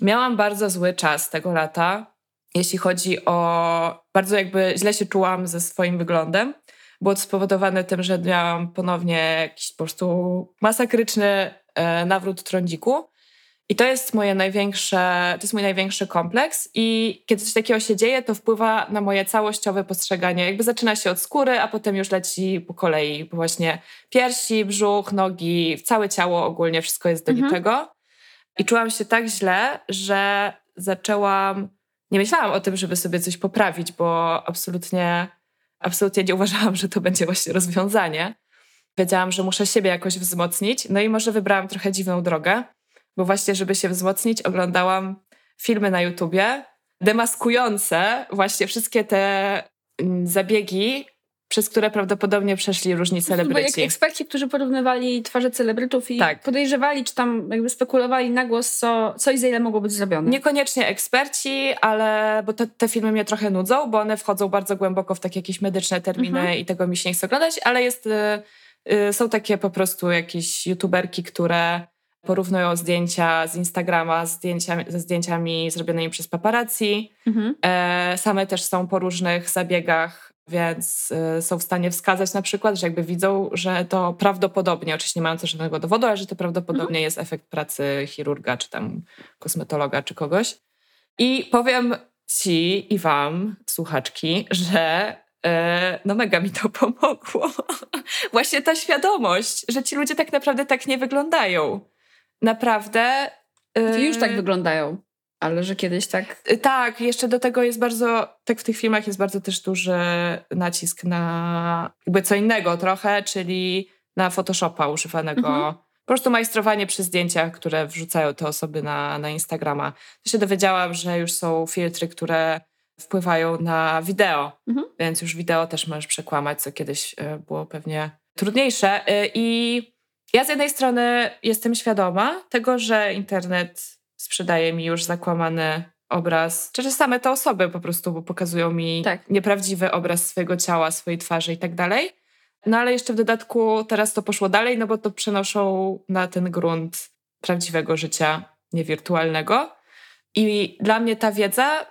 Miałam bardzo zły czas tego lata, jeśli chodzi o. Bardzo jakby źle się czułam ze swoim wyglądem. Było to spowodowane tym, że miałam ponownie jakiś po prostu masakryczny e, nawrót trądziku. I to jest moje największe, to jest mój największy kompleks. I kiedy coś takiego się dzieje, to wpływa na moje całościowe postrzeganie. Jakby zaczyna się od skóry, a potem już leci po kolei. Właśnie piersi, brzuch, nogi, całe ciało ogólnie, wszystko jest do mhm. niczego. I czułam się tak źle, że zaczęłam. Nie myślałam o tym, żeby sobie coś poprawić, bo absolutnie, absolutnie nie uważałam, że to będzie właśnie rozwiązanie. Wiedziałam, że muszę siebie jakoś wzmocnić. No i może wybrałam trochę dziwną drogę, bo właśnie, żeby się wzmocnić, oglądałam filmy na YouTubie demaskujące właśnie wszystkie te mm, zabiegi przez które prawdopodobnie przeszli różni celebryci. eksperci, którzy porównywali twarze celebrytów i tak. podejrzewali, czy tam jakby spekulowali na głos, co, co i za ile mogło być zrobione. Niekoniecznie eksperci, ale bo te, te filmy mnie trochę nudzą, bo one wchodzą bardzo głęboko w takie jakieś medyczne terminy mhm. i tego mi się nie chce oglądać, ale jest, y, y, są takie po prostu jakieś youtuberki, które porównują zdjęcia z Instagrama z zdjęciami, ze zdjęciami zrobionymi przez paparazzi. Mhm. E, same też są po różnych zabiegach więc y, są w stanie wskazać na przykład, że jakby widzą, że to prawdopodobnie, oczywiście nie mają też żadnego dowodu, ale że to prawdopodobnie mhm. jest efekt pracy chirurga, czy tam kosmetologa, czy kogoś. I powiem ci i wam, słuchaczki, że y, no mega mi to pomogło. Właśnie ta świadomość, że ci ludzie tak naprawdę tak nie wyglądają. Naprawdę. Yy... Już tak wyglądają. Ale że kiedyś tak. Y, tak, jeszcze do tego jest bardzo, tak w tych filmach jest bardzo też duży nacisk na jakby co innego trochę, czyli na Photoshopa używanego. Mhm. Po prostu majstrowanie przy zdjęciach, które wrzucają te osoby na, na Instagrama. To się dowiedziałam, że już są filtry, które wpływają na wideo, Mhm. więc już wideo też możesz przekłamać, co kiedyś e, było pewnie trudniejsze. E, I ja z jednej strony jestem świadoma tego, że internet sprzedaje mi już zakłamany obraz, czy same te osoby po prostu pokazują mi Tak. nieprawdziwy obraz swojego ciała, swojej twarzy i tak dalej. No ale jeszcze w dodatku teraz to poszło dalej, no bo to przenoszą na ten grunt prawdziwego życia, niewirtualnego. I dla mnie ta wiedza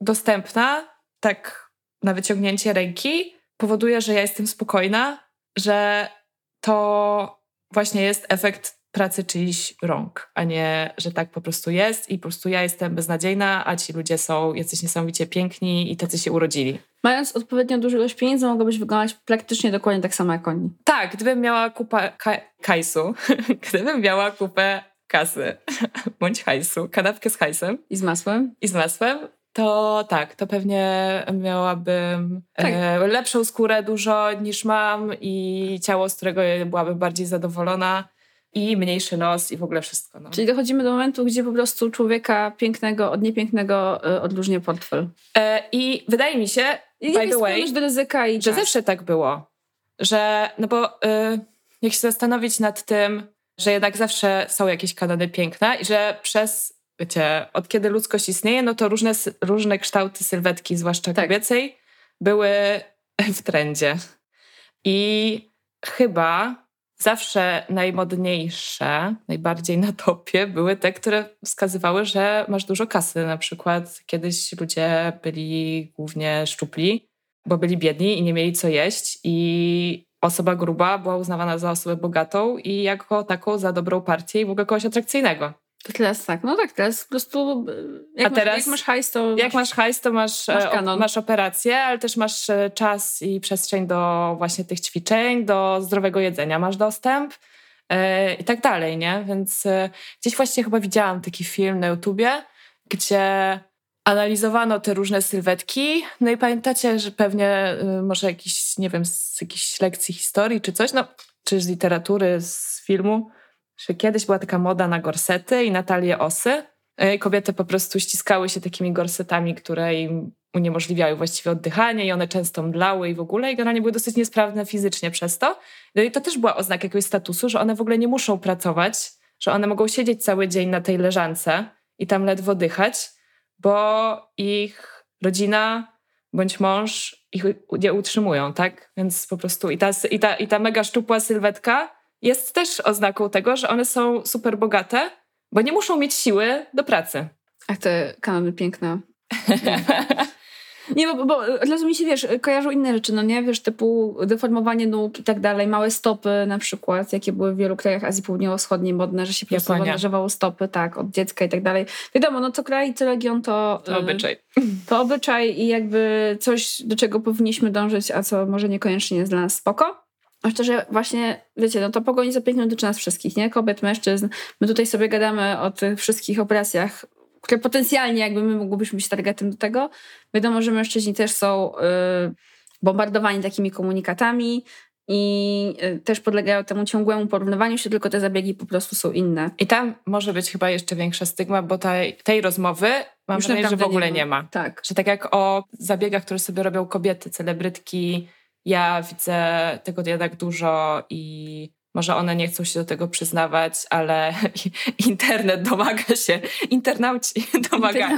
dostępna, tak na wyciągnięcie ręki, powoduje, że ja jestem spokojna, że to właśnie jest efekt pracy czyichś rąk, a nie, że tak po prostu jest i po prostu ja jestem beznadziejna, a ci ludzie są jacyś niesamowicie piękni i tacy się urodzili. Mając odpowiednio dużą ilość pieniędzy, mogłabyś wyglądać praktycznie dokładnie tak samo jak oni. Tak, gdybym miała kupę ka- kajsu, gdybym miała kupę kasy bądź hajsu, kanapkę z hajsem I z masłem. i z masłem, to tak, to pewnie miałabym Tak. e, lepszą skórę dużo niż mam i ciało, z którego byłabym bardziej zadowolona i mniejszy nos i w ogóle wszystko. No. Czyli dochodzimy do momentu, gdzie po prostu człowieka pięknego od niepięknego y, odróżnia portfel. E, I wydaje mi się, I by the way, do ryzyka i że czas. zawsze tak było. Że, no bo y, jak się zastanowić nad tym, że jednak zawsze są jakieś kanony piękna i że przez, wiecie, od kiedy ludzkość istnieje, no to różne, różne kształty sylwetki, zwłaszcza Tak. kobiecej, były w trendzie. I chyba zawsze najmodniejsze, najbardziej na topie były te, które wskazywały, że masz dużo kasy. Na przykład kiedyś ludzie byli głównie szczupli, bo byli biedni i nie mieli co jeść i osoba gruba była uznawana za osobę bogatą i jako taką za dobrą partię i w ogóle kogoś atrakcyjnego. To teraz tak, no tak, teraz po prostu y, jak, A masz, teraz- jak masz hajs, to Jak masz hajs, to masz, Masz e, o- kanon. masz operację, ale też masz e, czas i przestrzeń do właśnie tych ćwiczeń, do zdrowego jedzenia masz dostęp e, i tak dalej, nie? Więc e, gdzieś właśnie chyba widziałam taki film na YouTubie, gdzie analizowano te różne sylwetki. No i pamiętacie, że pewnie e, może jakiś, nie wiem, z jakichś lekcji historii czy coś, no, czy z literatury, z filmu, że kiedyś była taka moda na gorsety i na talie osy. E, Kobiety po prostu ściskały się takimi gorsetami, które im uniemożliwiały właściwie oddychanie i one często mdlały i w ogóle i generalnie były dosyć niesprawne fizycznie przez to. No i to też była oznaka jakiegoś statusu, że one w ogóle nie muszą pracować, że one mogą siedzieć cały dzień na tej leżance i tam ledwo dychać, bo ich rodzina bądź mąż ich nie utrzymują, tak? Więc po prostu i ta, i ta, i ta mega szczupła sylwetka jest też oznaką tego, że one są super bogate, bo nie muszą mieć siły do pracy. Ach, te kanony piękne. Nie, bo, bo od razu mi się, wiesz, kojarzą inne rzeczy, no nie? Wiesz, typu deformowanie nóg i tak dalej, małe stopy na przykład, jakie były w wielu krajach Azji Południowo-Wschodniej modne, że się po prostu bandażowało stopy, tak, od dziecka i tak dalej. Wiadomo, no co kraj, co region to... To y, obyczaj. To obyczaj i jakby coś, do czego powinniśmy dążyć, a co może niekoniecznie jest dla nas spoko. A szczerze, właśnie, wiecie, no to pogoń za piękną dotyczy nas wszystkich, nie? Kobiet, mężczyzn. My tutaj sobie gadamy o tych wszystkich operacjach, które potencjalnie jakby my mogłybyśmy być targetem do tego. Wiadomo, że mężczyźni też są y, bombardowani takimi komunikatami i y, też podlegają temu ciągłemu porównywaniu się, tylko te zabiegi po prostu są inne. I tam może być chyba jeszcze większa stygma, bo tej, tej rozmowy mam Już wrażenie, że w ogóle nie ma. Tak. Że tak jak o zabiegach, które sobie robią kobiety, celebrytki, ja widzę tego jednak dużo i może one nie chcą się do tego przyznawać, ale internet domaga się, internauci domaga,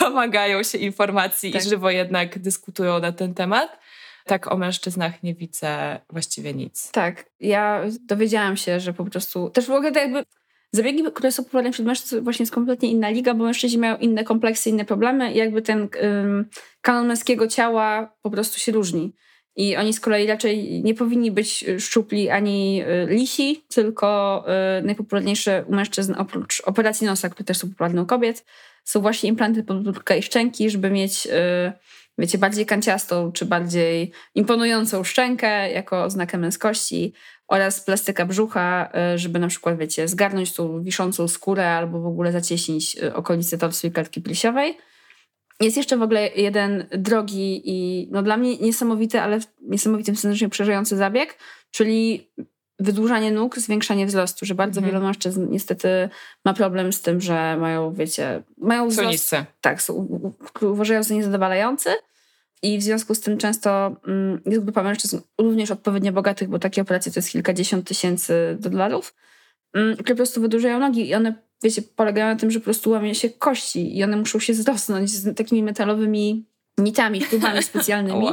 domagają się informacji Tak. i żywo jednak dyskutują na ten temat. Tak o mężczyznach nie widzę właściwie nic. Tak, ja dowiedziałam się, że po prostu też w ogóle to jakby zabiegi, które są popularne wśród mężczyzn, właśnie jest kompletnie inna liga, bo mężczyźni mają inne kompleksy, inne problemy i jakby ten ym, kanon męskiego ciała po prostu się różni. I oni z kolei raczej nie powinni być szczupli ani y, lisi, tylko y, najpopularniejsze u mężczyzn oprócz operacji nosa, które też są popularne u kobiet, są właśnie implanty podbródka i szczęki, żeby mieć, y, wiecie, bardziej kanciastą czy bardziej imponującą szczękę jako oznakę męskości oraz plastyka brzucha, żeby na przykład, wiecie, zgarnąć tą wiszącą skórę albo w ogóle zacieśnić okolice torsu i klatki piersiowej. Jest jeszcze w ogóle jeden drogi i no dla mnie niesamowity, ale w niesamowitym sensie przerażający zabieg, czyli wydłużanie nóg, zwiększanie wzrostu, że bardzo Mhm. wielu mężczyzn niestety ma problem z tym, że mają, wiecie, mają Są wzrost, niscy. tak, są, uważają za niezadowalający i w związku z tym często mm, jest grupa mężczyzn również odpowiednio bogatych, bo takie operacje to jest kilkadziesiąt tysięcy dolarów, mm, które po prostu wydłużają nogi i one, wiecie, polegają na tym, że po prostu łamie się kości i one muszą się zrosnąć z takimi metalowymi nitami, śrubami specjalnymi.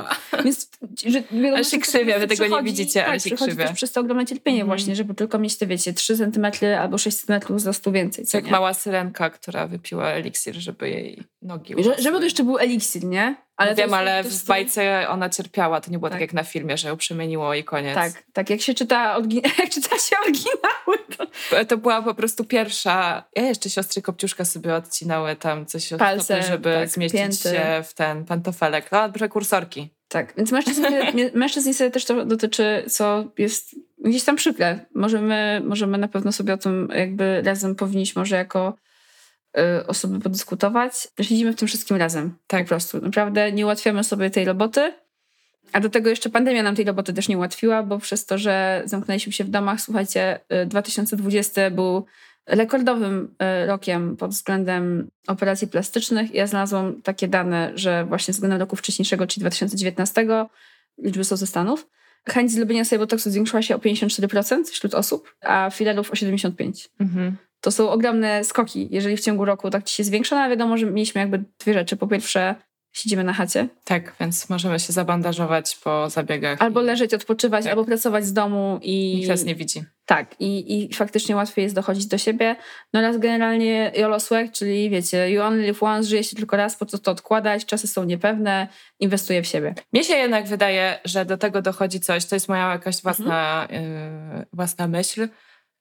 Więc, że wielu Ale się krzywia, wy tego nie widzicie, ale tak, się krzywia. też przez to ogromne cierpienie Mhm. właśnie, żeby tylko mieć te, wiecie, 3 cm albo 6 cm wzrostu więcej. Co Jak mała syrenka, która wypiła eliksir, żeby jej nogi Że, żeby to jeszcze był eliksir, nie? Ale Wiem, jest- ale jest w bajce ona cierpiała. To nie było tak, Tak. jak na filmie, że ją przemieniło i koniec. Tak, tak. Jak się czyta, orgi- jak czyta się oryginały, to To była po prostu pierwsza. Ja jeszcze siostry Kopciuszka sobie odcinały tam coś od Palce, stopy, żeby tak, zmieścić pięty. się w ten pantofelek. No, prekursorki. Tak, więc mężczyzn, mężczyzn niestety też to dotyczy, co jest gdzieś tam przykre. Możemy, możemy na pewno sobie o tym jakby razem powinniśmy może jako osoby podyskutować. Siedzimy w tym wszystkim razem. Tak. Po prostu. Naprawdę nie ułatwiamy sobie tej roboty. A do tego jeszcze pandemia nam tej roboty też nie ułatwiła, bo przez to, że zamknęliśmy się w domach, słuchajcie, y, 2020 był rekordowym y, rokiem pod względem operacji plastycznych. Ja znalazłam takie dane, że właśnie względem roku wcześniejszego, czyli 2019, liczby są ze Stanów, chęć zrobienia sobie botoksu zwiększyła się o 54% wśród osób, a filerów o 75%. Mhm. To są ogromne skoki, jeżeli w ciągu roku tak ci się zwiększa, no ale wiadomo, że mieliśmy jakby dwie rzeczy. Po pierwsze, siedzimy na chacie, Tak, więc możemy się zabandażować po zabiegach. albo leżeć, odpoczywać, Tak. albo pracować z domu i... Nikt nas nie widzi. Tak, i, i faktycznie łatwiej jest dochodzić do siebie. No oraz generalnie YOLO swag, czyli wiecie, you only live once, żyje się tylko raz, po co to odkładać, czasy są niepewne, inwestuję w siebie. Mnie się jednak wydaje, że do tego dochodzi coś, to jest moja jakaś własna, Mhm. yy, własna myśl,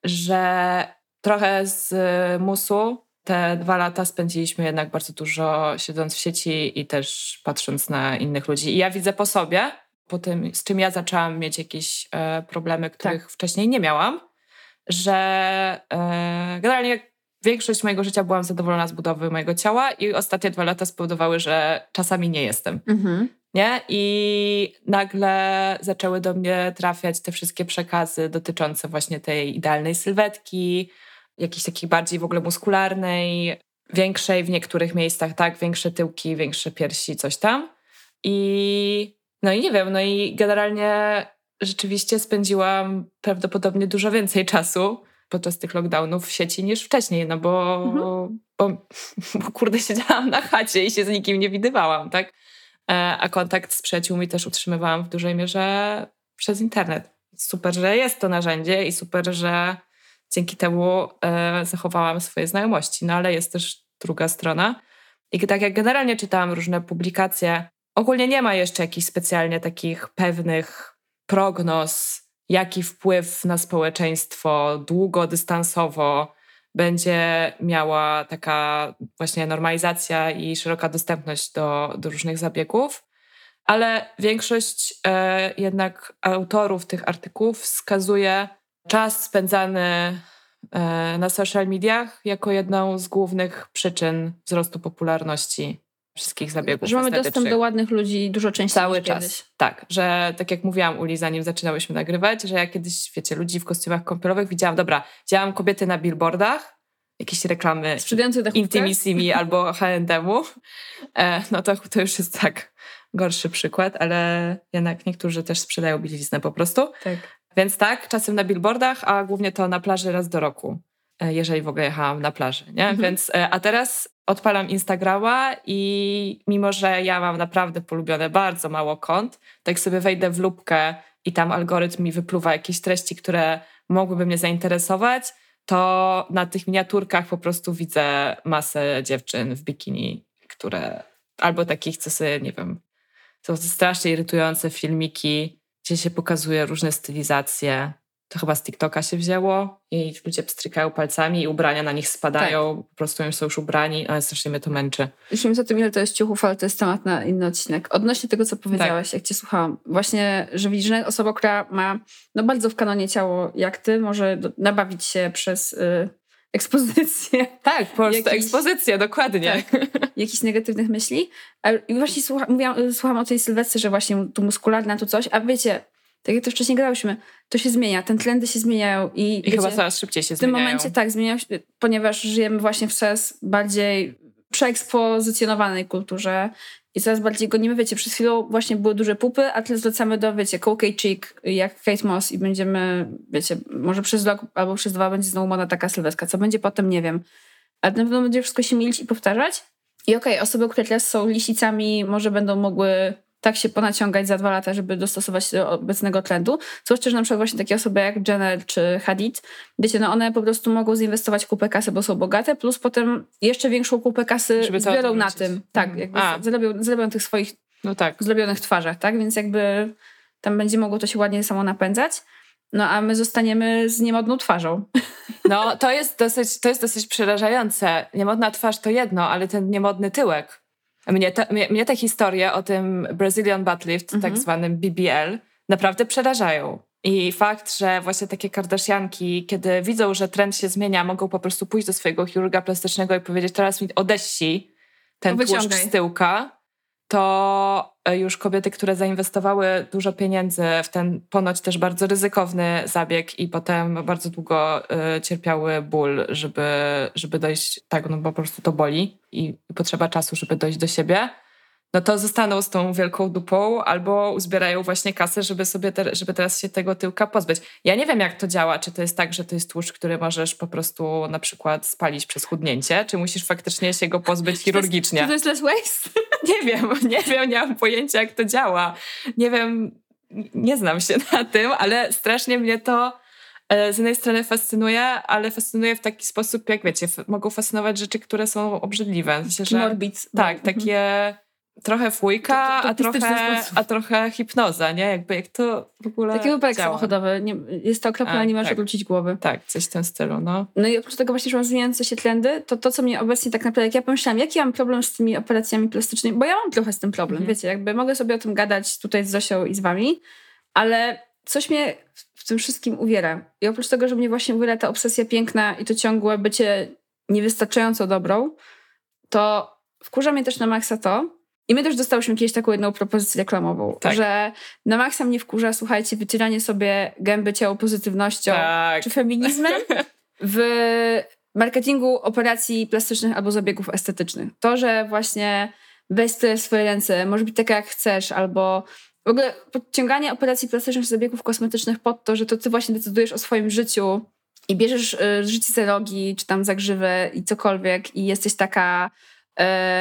że trochę z y, musu te dwa lata spędziliśmy jednak bardzo dużo siedząc w sieci i też patrząc na innych ludzi. I ja widzę po sobie, po tym, z czym ja zaczęłam mieć jakieś e, problemy, których wcześniej nie miałam, że e, generalnie większość mojego życia byłam zadowolona z budowy mojego ciała i ostatnie dwa lata spowodowały, że czasami nie jestem. Nie? I nagle zaczęły do mnie trafiać te wszystkie przekazy dotyczące właśnie tej idealnej sylwetki, jakiejś takiej bardziej w ogóle muskularnej, większej w niektórych miejscach, tak, większe tyłki, większe piersi, coś tam. I no i nie wiem, no i generalnie rzeczywiście spędziłam prawdopodobnie dużo więcej czasu podczas tych lockdownów w sieci niż wcześniej, no bo, Mhm. bo, bo kurde siedziałam na chacie i się z nikim nie widywałam, tak? E, A kontakt z przyjaciółmi też utrzymywałam w dużej mierze przez internet. Super, że jest to narzędzie i super, że dzięki temu e, zachowałam swoje znajomości. No ale jest też druga strona. I tak jak generalnie czytałam różne publikacje, ogólnie nie ma jeszcze jakichś specjalnie takich pewnych prognoz, jaki wpływ na społeczeństwo długodystansowo będzie miała taka właśnie normalizacja i szeroka dostępność do, do różnych zabiegów. Ale większość e, jednak autorów tych artykułów wskazuje czas spędzany e, na social mediach jako jedną z głównych przyczyn wzrostu popularności wszystkich zabiegów Że mamy dostęp do ładnych ludzi dużo częściej Cały czas. kiedyś. Tak, że tak jak mówiłam Uli, zanim zaczynałyśmy nagrywać, że ja kiedyś, wiecie, ludzi w kostiumach kąpielowych widziałam, dobra, widziałam kobiety na billboardach, jakieś reklamy. Intimissimi albo H&M-u, e, no to, to już jest tak gorszy przykład, ale jednak niektórzy też sprzedają bieliznę po prostu. Tak. Więc tak, czasem na billboardach, a głównie to na plaży raz do roku, e, jeżeli w ogóle jechałam na plaży, nie? Mhm. Więc, e, a teraz odpalam Instagrama i mimo, że ja mam naprawdę polubione bardzo mało kont, tak sobie wejdę w lubkę i tam algorytm mi wypluwa jakieś treści, które mogłyby mnie zainteresować, to na tych miniaturkach po prostu widzę masę dziewczyn w bikini, które albo takich, co sobie, nie wiem, są to strasznie irytujące filmiki, gdzie się pokazuje różne stylizacje. To chyba z TikToka się wzięło i ludzie pstrykają palcami i ubrania na nich spadają, po prostu już są już ubrani, ale strasznie mnie to męczy. Już wiem o tym, ile to jest ciuchów, ale to jest temat na inny odcinek. Odnośnie tego, co powiedziałaś, jak cię słuchałam. Właśnie, że widzisz, że osoba, która ma no bardzo w kanonie ciało jak ty, może nabawić się przez y, ekspozycję Tak, po prostu Jakiś- ekspozycja, dokładnie. jakichś negatywnych myśli. I właśnie słucha, mówiłam, słucham o tej sylwetce, że właśnie tu muskularna, tu coś. A wiecie, tak jak to wcześniej gadałyśmy, to się zmienia, ten trendy się zmieniają i, I wiecie, chyba coraz szybciej się zmieniają. W tym momencie tak, zmieniają się, ponieważ żyjemy właśnie w coraz bardziej przeekspozycjonowanej kulturze i coraz bardziej gonimy, wiecie, przez chwilę właśnie były duże pupy, a teraz wracamy do, wiecie, Coke Chick, jak Kate Moss i będziemy, wiecie, może przez rok albo przez dwa będzie znowu moda taka sylwetka. Co będzie potem, nie wiem. Ale na pewno będzie wszystko się milić i powtarzać. I okej, okay, osoby, które teraz są lisicami, może będą mogły tak się ponaciągać za dwa lata, żeby dostosować się do obecnego trendu. Zwłaszcza, że na przykład właśnie takie osoby jak Jenner czy Hadid, wiecie, no one po prostu mogą zainwestować kupę kasy, bo są bogate, plus potem jeszcze większą kupę kasy żeby zbiorą na tym. Tak, mhm. jakby zrobią, zrobią tych swoich no tak. zrobionych twarzach, tak? Więc jakby tam będzie mogło to się ładnie samo napędzać. No a my zostaniemy z niemodną twarzą. No to jest dosyć, to jest dosyć przerażające. Niemodna twarz to jedno, ale ten niemodny tyłek. Mnie, te, mnie, mnie te historie o tym Brazilian Butt Lift, tak mhm. tak zwanym BBL, naprawdę przerażają. I fakt, że właśnie takie kardashianki, kiedy widzą, że trend się zmienia, mogą po prostu pójść do swojego chirurga plastycznego i powiedzieć, teraz mi odeści ten tłuszcz z tyłka, to e, już kobiety, które zainwestowały dużo pieniędzy w ten ponoć też bardzo ryzykowny zabieg i potem bardzo długo y, cierpiały ból, żeby, żeby dojść, tak, no bo po prostu to boli i potrzeba czasu, żeby dojść do siebie no to zostaną z tą wielką dupą albo uzbierają właśnie kasę, żeby sobie te, żeby teraz się tego tyłka pozbyć. Ja nie wiem, jak to działa. Czy to jest tak, że to jest tłuszcz, który możesz po prostu na przykład spalić przez chudnięcie, czy musisz faktycznie się go pozbyć chirurgicznie? Czy to jest less waste? Nie wiem, nie wiem, nie mam pojęcia, jak to działa. Nie wiem, nie znam się na tym, ale strasznie mnie to e, z jednej strony fascynuje, ale fascynuje w taki sposób, jak wiecie, mogą fascynować rzeczy, które są obrzydliwe. W sensie, że, Morbid. Tak, mhm. takie trochę fujka, to, to, a, trochę, a trochę hipnoza, nie? Jakby jak to w ogóle Taki wypadek samochodowy. Nie, jest to okropne, ale nie możesz tak. wrócić głowy. Tak, coś w tym stylu, no. No i oprócz tego właśnie, że mam zmieniające się trendy, to to, co mnie obecnie tak naprawdę, jak ja pomyślałam, jaki mam problem z tymi operacjami plastycznymi, bo ja mam trochę z tym problem, mhm. wiecie, jakby mogę sobie o tym gadać tutaj z Zosią i z wami, ale coś mnie w tym wszystkim uwiera. I oprócz tego, że mnie właśnie uwiera ta obsesja piękna i to ciągłe bycie niewystarczająco dobrą, to wkurza mnie też na maksa to, i my też dostałyśmy kiedyś taką jedną propozycję reklamową, tak. że na maksa mnie wkurza, słuchajcie, wycieranie sobie gęby ciało pozytywnością tak. czy feminizmem w marketingu operacji plastycznych albo zabiegów estetycznych. To, że właśnie weź w swoje ręce, może być tak jak chcesz, albo w ogóle podciąganie operacji plastycznych czy zabiegów kosmetycznych pod to, że to ty właśnie decydujesz o swoim życiu i bierzesz y, życie za rogi, czy tam za grzywę i cokolwiek i jesteś taka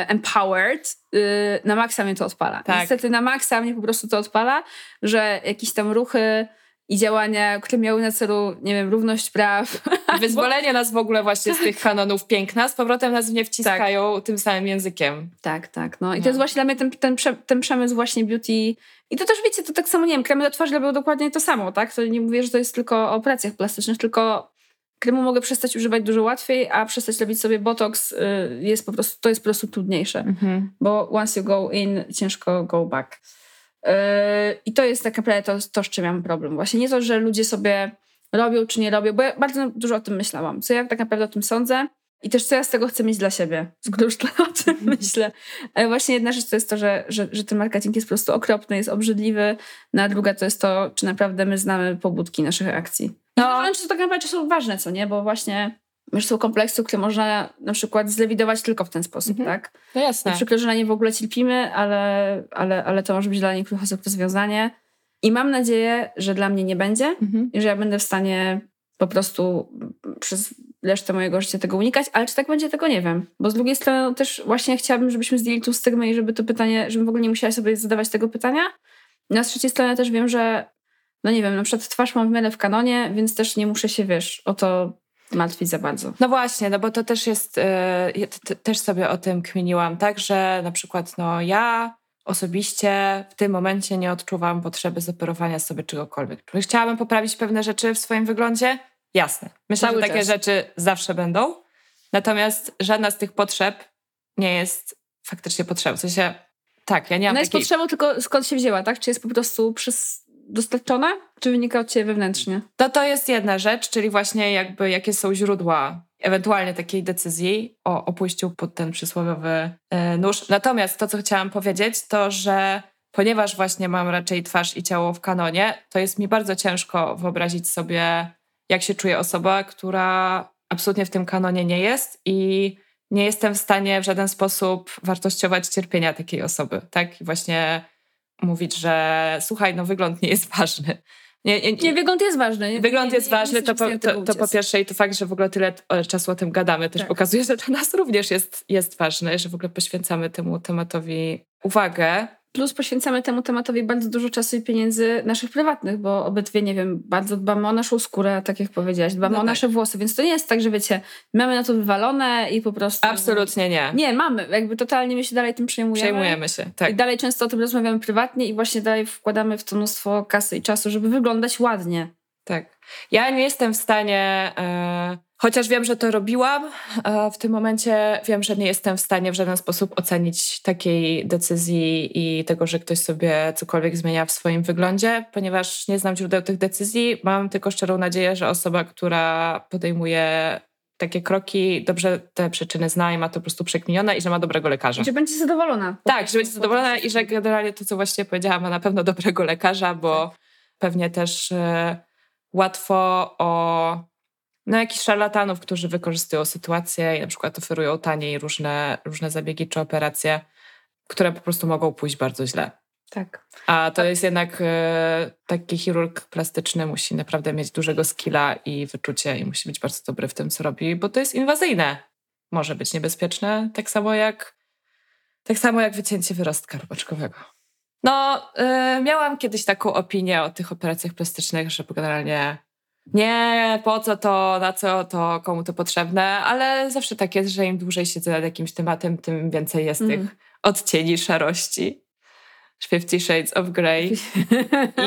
empowered, y, na maksa mnie to odpala. Tak. Niestety na maksa mnie po prostu to odpala, że jakieś tam ruchy i działania, które miały na celu, nie wiem, równość praw. Wyzwolenie nas w ogóle właśnie z tych kanonów piękna, z powrotem nas w nie wciskają tak. tym samym językiem. Tak, tak. No. I no. to jest właśnie dla mnie ten, ten, ten przemysł właśnie beauty. I to też wiecie, to tak samo, nie wiem, kremy do twarzy robią dokładnie to samo, tak? To nie mówię, że to jest tylko o operacjach plastycznych, tylko kremu mogę przestać używać dużo łatwiej, a przestać robić sobie botox y, jest po prostu, to jest po prostu trudniejsze. Mhm. Bo once you go in, ciężko go back. Y, I to jest tak naprawdę to, to, z czym mam problem. Właśnie nie to, że ludzie sobie robią czy nie robią, bo ja bardzo dużo o tym myślałam. Co ja tak naprawdę o tym sądzę i też co ja z tego chcę mieć dla siebie, skoro już o tym mhm. myślę. Ale właśnie jedna rzecz to jest to, że, że, że ten marketing jest po prostu okropny, jest obrzydliwy, no a druga to jest to, czy naprawdę my znamy pobudki naszych akcji. No, wręcz to tak naprawdę są ważne, co nie? Bo właśnie już są kompleksy, które można na przykład zlewidować tylko w ten sposób, mhm. tak? No jasne. przykład, że na nie w ogóle cierpimy, ale, ale, ale to może być dla niektórych osób rozwiązanie. I mam nadzieję, że dla mnie nie będzie mhm. i że ja będę w stanie po prostu przez resztę mojego życia tego unikać, ale czy tak będzie, tego nie wiem. Bo z drugiej strony też właśnie chciałabym, żebyśmy zdjęli tą stygmę i żeby to pytanie, żebym w ogóle nie musiała sobie zadawać tego pytania. Na trzeciej stronie też wiem, że no nie wiem, na przykład twarz mam w miarę w kanonie, więc też nie muszę się, wiesz, o to martwić za bardzo. No właśnie, no bo to też jest, yy, też sobie o tym kminiłam, tak, że na przykład no ja osobiście w tym momencie nie odczuwam potrzeby zoperowania sobie czegokolwiek. Chciałabym poprawić pewne rzeczy w swoim wyglądzie? Jasne. Myślę, Cały że takie czas. rzeczy zawsze będą. Natomiast żadna z tych potrzeb nie jest faktycznie potrzebna. W sensie, tak, ja nie mam Ona jest takiej... potrzebą, tylko skąd się wzięła, tak? Czy jest po prostu przez dostarczona, czy wynika od ciebie wewnętrznie? To to jest jedna rzecz, czyli właśnie jakby jakie są źródła ewentualnie takiej decyzji o, o pójściu pod ten przysłowiowy e, nóż. Natomiast to, co chciałam powiedzieć, to, że ponieważ właśnie mam raczej twarz i ciało w kanonie, to jest mi bardzo ciężko wyobrazić sobie, jak się czuje osoba, która absolutnie w tym kanonie nie jest i nie jestem w stanie w żaden sposób wartościować cierpienia takiej osoby. Tak? I właśnie mówić, że słuchaj, no wygląd nie jest ważny. Nie, nie, nie, wygląd jest ważny. Nie, wygląd jest ważny, to, po, to, to po pierwsze i to fakt, że w ogóle tyle czasu o tym gadamy też tak. pokazuje, że dla nas również jest, jest ważne, że w ogóle poświęcamy temu tematowi uwagę. Plus poświęcamy temu tematowi bardzo dużo czasu i pieniędzy naszych prywatnych, bo obydwie, nie wiem, bardzo dbamy o naszą skórę, tak jak powiedziałaś, dbamy no o tak. nasze włosy, więc to nie jest tak, że wiecie, mamy na to wywalone i po prostu... Absolutnie nie. Nie, mamy. Jakby totalnie my się dalej tym przejmujemy. Przejmujemy się, tak. I dalej często o tym rozmawiamy prywatnie i właśnie dalej wkładamy w to mnóstwo kasy i czasu, żeby wyglądać ładnie. Tak. Ja nie jestem w stanie... Yy Chociaż wiem, że to robiłam, w tym momencie wiem, że nie jestem w stanie w żaden sposób ocenić takiej decyzji i tego, że ktoś sobie cokolwiek zmienia w swoim wyglądzie, ponieważ nie znam źródeł tych decyzji. Mam tylko szczerą nadzieję, że osoba, która podejmuje takie kroki, dobrze te przyczyny zna i ma to po prostu przekminione i że ma dobrego lekarza. I że będzie zadowolona. Tak, że będzie zadowolona i że generalnie to, co właśnie powiedziałam, ma na pewno dobrego lekarza, bo tak. pewnie też y, łatwo o no, jakichś szarlatanów, którzy wykorzystują sytuację i na przykład oferują taniej różne, różne zabiegi czy operacje, które po prostu mogą pójść bardzo źle. Tak. A to jest jednak e, taki chirurg plastyczny musi naprawdę mieć dużego skilla i wyczucie i musi być bardzo dobry w tym, co robi, bo to jest inwazyjne. Może być niebezpieczne, tak samo jak tak samo jak wycięcie wyrostka robaczkowego. No, e, miałam kiedyś taką opinię o tych operacjach plastycznych, że generalnie nie, po co to, na co to, komu to potrzebne, ale zawsze tak jest, że im dłużej siedzę nad jakimś tematem, tym więcej jest mm. tych odcieni szarości. Fifty Shades of Grey.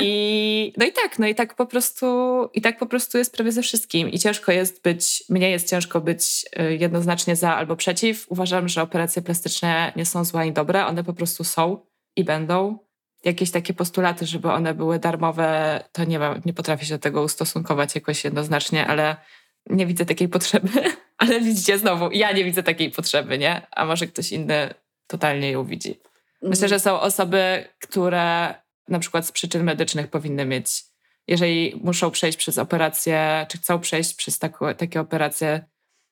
I, no i tak, no i tak po prostu, i tak po prostu jest prawie ze wszystkim. I ciężko jest być, mnie jest ciężko być y, jednoznacznie za albo przeciw. Uważam, że operacje plastyczne nie są złe ani dobre, one po prostu są i będą jakieś takie postulaty, żeby one były darmowe, to nie, ma, nie potrafię się do tego ustosunkować jakoś jednoznacznie, ale nie widzę takiej potrzeby. ale widzicie znowu, ja nie widzę takiej potrzeby, nie? A może ktoś inny totalnie ją widzi. Myślę, że są osoby, które na przykład z przyczyn medycznych powinny mieć, jeżeli muszą przejść przez operację, czy chcą przejść przez takie operacje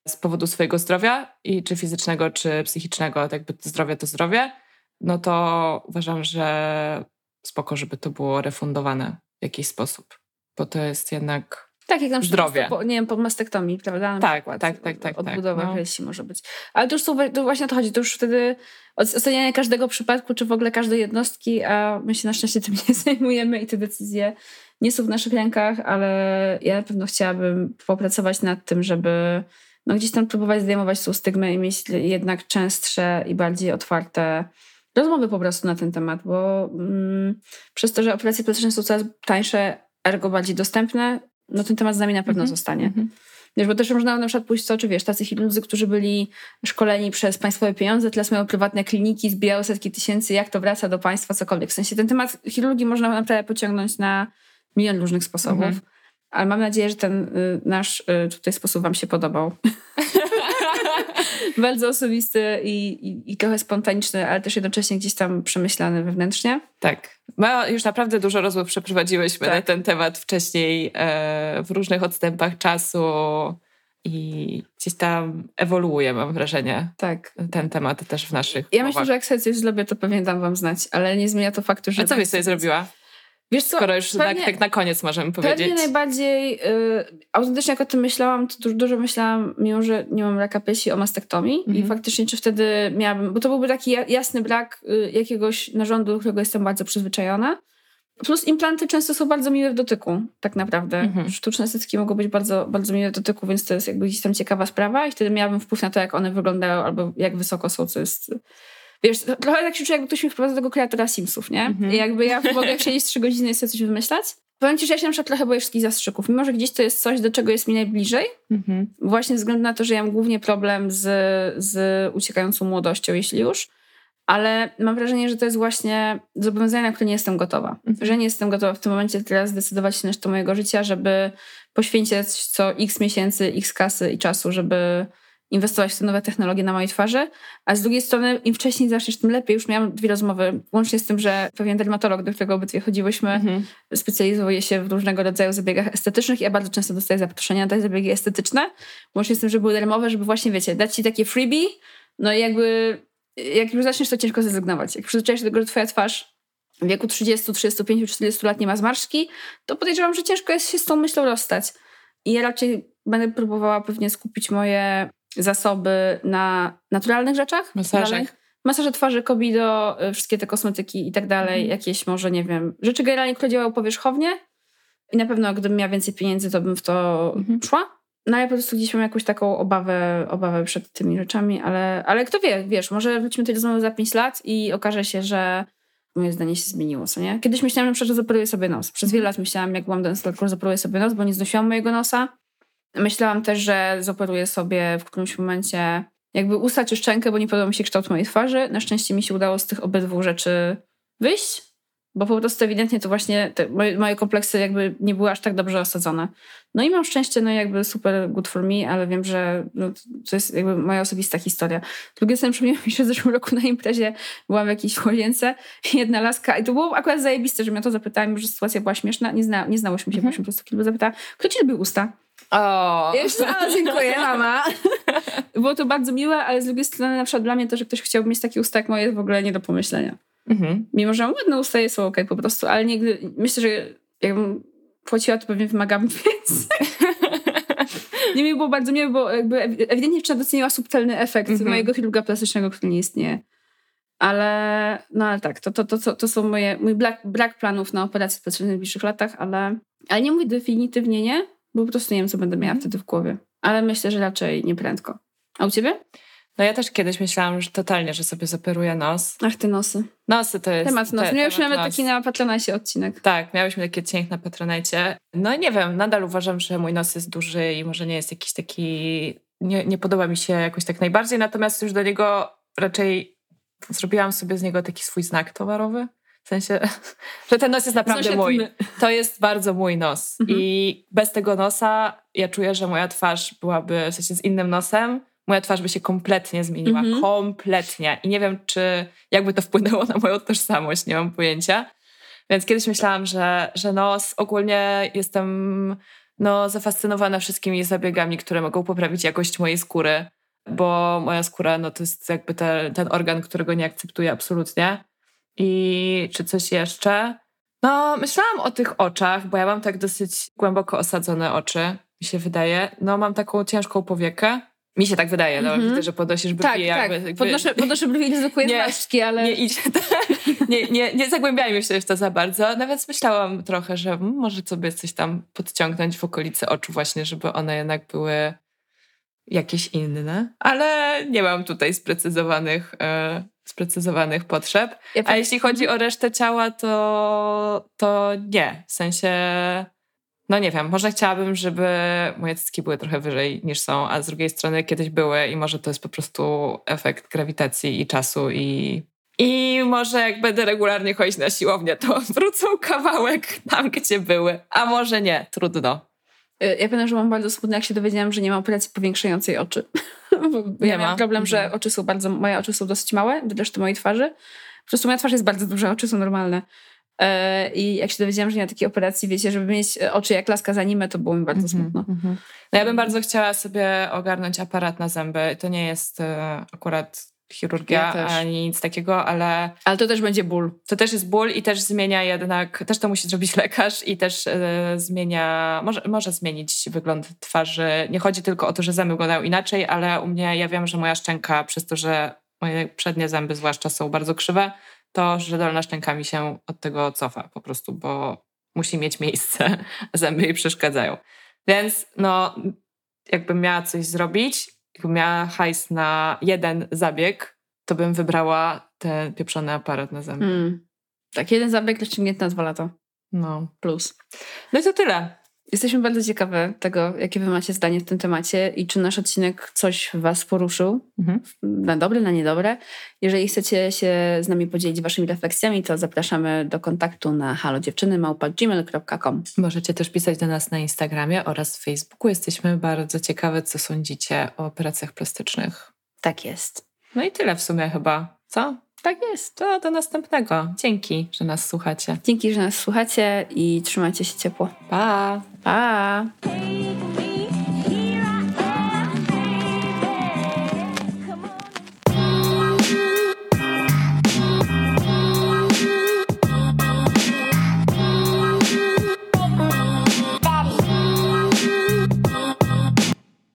z powodu swojego zdrowia, i czy fizycznego, czy psychicznego, tak jakby zdrowie to zdrowie, no to uważam, że spoko, żeby to było refundowane w jakiś sposób, bo to jest jednak tak, jak na przykład, zdrowie. Po, nie wiem, po mastektomii, prawda? Na tak, przykład, tak, tak, tak. Odbudowa tak, no. może być. Ale to już są, to właśnie o to chodzi, to już wtedy ocenianie każdego przypadku, czy w ogóle każdej jednostki, a my się na szczęście tym nie zajmujemy i te decyzje nie są w naszych rękach, ale ja na pewno chciałabym popracować nad tym, żeby no, gdzieś tam próbować zdejmować tą stygmę i mieć jednak częstsze i bardziej otwarte rozmowy po prostu na ten temat, bo mm, przez to, że operacje plastyczne są coraz tańsze, ergo bardziej dostępne, no ten temat z nami na pewno mm -hmm. zostanie. Mm -hmm. Wiesz, bo też można na przykład pójść to, czy wiesz, tacy chirurdzy, którzy byli szkoleni przez państwowe pieniądze, teraz mają prywatne kliniki, zbijają setki tysięcy, jak to wraca do państwa, cokolwiek. W sensie ten temat chirurgii można naprawdę pociągnąć na milion różnych sposobów. Mm -hmm. Ale mam nadzieję, że ten y, nasz y, tutaj sposób Wam się podobał. bardzo osobisty i, i, i, trochę spontaniczny, ale też jednocześnie gdzieś tam przemyślany wewnętrznie. Tak. My już naprawdę dużo rozmów przeprowadziłyśmy tak. na ten temat wcześniej e, w różnych odstępach czasu i gdzieś tam ewoluuje, mam wrażenie. Tak. Ten temat też w naszych. Ja myślę, że jak sobie coś zrobię, to pewnie dam wam znać, ale nie zmienia to faktu, że. A co byś sobie zrobiła? Wiesz co, Skoro już pewnie, tak, tak na koniec możemy powiedzieć. Pewnie najbardziej y, autentycznie jak o tym myślałam, to dużo, dużo myślałam, mimo że nie mam raka piersi, o mastektomii mm -hmm. i mhm. faktycznie czy wtedy miałabym, bo to byłby taki jasny brak y, jakiegoś narządu, do którego jestem bardzo przyzwyczajona. Plus implanty często są bardzo miłe w dotyku, tak naprawdę. Mm -hmm. Sztuczne estetyki mogą być bardzo, bardzo miłe w dotyku, więc to jest jakby gdzieś tam ciekawa sprawa i wtedy miałabym wpływ na to, jak one wyglądają albo jak wysoko są, co jest Wiesz, trochę tak się czuję, jakby ktoś mi wprowadza do tego kreatora Simsów, nie? -hmm. I jakby ja mogę siedzieć trzy godziny i sobie coś wymyślać. Powiem ci, że ja się na przykład trochę boję wszystkich zastrzyków, mimo że gdzieś to jest coś, do czego jest mi najbliżej. -hmm. Właśnie ze względu na to, że ja mam głównie problem z, z uciekającą młodością, jeśli już. Ale mam wrażenie, że to jest właśnie zobowiązanie, na które nie jestem gotowa. -hmm. Że nie jestem gotowa w tym momencie teraz zdecydować się na to mojego życia, żeby poświęcić co x miesięcy, x kasy i czasu, żeby inwestować w te nowe technologie na mojej twarzy, a z drugiej strony im wcześniej zaczniesz, tym lepiej. Już miałam dwie rozmowy, łącznie z tym, że pewien dermatolog, do którego obydwie chodziłyśmy, mhm. specjalizuje się w różnego rodzaju zabiegach estetycznych. Ja bardzo często dostaję zaproszenia na te zabiegi estetyczne, łącznie z tym, że były darmowe, żeby właśnie, wiecie, dać ci takie freebie, no i jakby jak już zaczniesz, to ciężko zrezygnować. Jak przyzwyczaisz się do tego, że twoja twarz w wieku 30, 35, 40 lat nie ma zmarszczki, to podejrzewam, że ciężko jest się z tą myślą rozstać. I ja raczej będę próbowała pewnie skupić moje zasoby na naturalnych rzeczach. Masażach. Masaże twarzy, kobido, y, wszystkie te kosmetyki i tak dalej. Mhm. Jakieś może, nie wiem, rzeczy generalnie, które działają powierzchownie. I na pewno, gdybym miała więcej pieniędzy, to bym w to mhm. szła. No ja po prostu gdzieś mam jakąś taką obawę, obawę przed tymi rzeczami, ale, ale kto wie, wiesz, może wrócimy tej rozmowy za 5 lat i okaże się, że moje zdanie się zmieniło, co nie? Kiedyś myślałam, że zaparuję sobie nos. Przez wiele lat myślałam, jak byłam do że zaparuję sobie nos, bo nie znosiłam mojego nosa. Myślałam też, że zoperuję sobie w którymś momencie jakby usta czy szczękę, bo nie podobał mi się kształt mojej twarzy. Na szczęście mi się udało z tych obydwu rzeczy wyjść, bo po prostu ewidentnie to właśnie te, moje, moje, kompleksy jakby nie były aż tak dobrze osadzone. No i mam szczęście, no jakby super good for me, ale wiem, że no, to jest jakby moja osobista historia. Drugie sobie przypomniałam mi, że w zeszłym roku na imprezie byłam w jakiejś łazience jedna laska i to było akurat zajebiste, że mnie to zapytałem, że sytuacja była śmieszna. Nie, zna, nie znałyśmy się, mhm. po prostu kilku zapytała, kto ci lubi usta? O. Jeszcze raz dziękuję, mama. Było to bardzo miłe, ale z drugiej strony na przykład dla mnie to, że ktoś chciałby mieć takie usta jak moje, jest w ogóle nie do pomyślenia. Mhm. Mimo, że ładne usta, jest ok po prostu, ale nigdy, myślę, że jakbym płaciła, to pewnie wymagam więcej. nie mi było bardzo miłe, bo jakby ewidentnie trzeba doceniła subtelny efekt mhm. mojego chirurga plastycznego, który nie istnieje. Ale, no ale tak, to, to, to, to są moje, mój brak, brak planów na operację plastyczną w najbliższych latach, ale, ale nie mówię definitywnie nie, bo po prostu nie wiem, co będę miała mhm. wtedy w głowie. Ale myślę, że raczej nie prędko. A u ciebie? No ja też kiedyś myślałam, że totalnie, że sobie zoperuję nos. Ach, te nosy. Nosy to jest... Temat nos. Miałyśmy nawet taki na Patronajcie odcinek. Tak, miałyśmy taki odcinek na Patronajcie. No nie wiem, nadal uważam, że mój nos jest duży i może nie jest jakiś taki... Nie, nie podoba mi się jakoś tak najbardziej, natomiast już do niego raczej zrobiłam sobie z niego taki swój znak towarowy. W sensie, że ten nos jest naprawdę mój. To jest bardzo mój nos. Mhm. I bez tego nosa ja czuję, że moja twarz byłaby w sensie z innym nosem. Moja twarz by się kompletnie zmieniła. Mhm. Kompletnie. I nie wiem, czy jakby to wpłynęło na moją tożsamość, nie mam pojęcia. Więc kiedyś myślałam, że, że nos, ogólnie jestem no, zafascynowana wszystkimi zabiegami, które mogą poprawić jakość mojej skóry, bo moja skóra no, to jest jakby te, ten organ, którego nie akceptuję absolutnie. I czy coś jeszcze? No, myślałam o tych oczach, bo ja mam tak dosyć głęboko osadzone oczy, mi się wydaje. No, mam taką ciężką powiekę. Mi się tak wydaje, no, mm-hmm. widzę, że podnosisz brwi. Tak, jakby, tak. Jakby, podnoszę, podnoszę brwi nie, zmarszczki, ale... Nie, idź, nie, nie, nie zagłębiajmy się w to za bardzo. Nawet myślałam trochę, że hmm, może sobie coś tam podciągnąć w okolicy oczu właśnie, żeby one jednak były jakieś inne. Ale nie mam tutaj sprecyzowanych... E, sprecyzowanych potrzeb. Ja A jeśli chodzi o resztę ciała, to, to nie. W sensie, no nie wiem, może chciałabym, żeby moje cycki były trochę wyżej niż są, a z drugiej strony kiedyś były i może to jest po prostu efekt grawitacji i czasu i i może jak będę regularnie chodzić na siłownię, to wrócą kawałek tam, gdzie były. A może nie, trudno. Y, ja pamiętam, że mam bardzo smutne, jak się dowiedziałam, że nie ma operacji powiększającej oczy. nie ja ma. problem, że mhm. oczy są bardzo, moje oczy są dosyć małe reszty mojej twarzy. Po prostu moja twarz jest bardzo duża, oczy są normalne. E, I jak się dowiedziałam, że nie ma takiej operacji, wiecie, żeby mieć oczy jak laska za anime, to było mi bardzo -hmm, smutno. Mm -hmm. No ja bym bardzo chciała sobie ogarnąć aparat na zęby. To nie jest e, akurat chirurgia ja ani nic takiego, ale... Ale to też będzie ból. To też jest ból i też zmienia jednak, też to musi zrobić lekarz i też e, zmienia, może, może zmienić wygląd twarzy. Nie chodzi tylko o to, że zęby wyglądają inaczej, ale u mnie, ja wiem, że moja szczęka, przez to, że moje przednie zęby zwłaszcza są bardzo krzywe, to, że dolna szczęka mi się od tego cofa po prostu, bo musi mieć miejsce, zęby jej przeszkadzają. Więc no, jakbym miała coś zrobić, jakbym miała hajs na jeden zabieg, to bym wybrała ten pieprzony aparat na zęby. Mm. Tak, jeden zabieg ściągnięty na dwa lata. No. Plus. No i to tyle. Jesteśmy bardzo ciekawe tego, jakie wy macie zdanie w tym temacie i czy nasz odcinek coś was poruszył. Mhm. Na dobre, na niedobre. Jeżeli chcecie się z nami podzielić waszymi refleksjami, to zapraszamy do kontaktu na halodziewczyny.gmail.com Możecie też pisać do nas na Instagramie oraz Facebooku. Jesteśmy bardzo ciekawe, co sądzicie o operacjach plastycznych. Tak jest. No i tyle w sumie chyba. Co? Tak jest. To do następnego. Dzięki, że nas słuchacie. Dzięki, że nas słuchacie i trzymajcie się ciepło. Pa! Pa!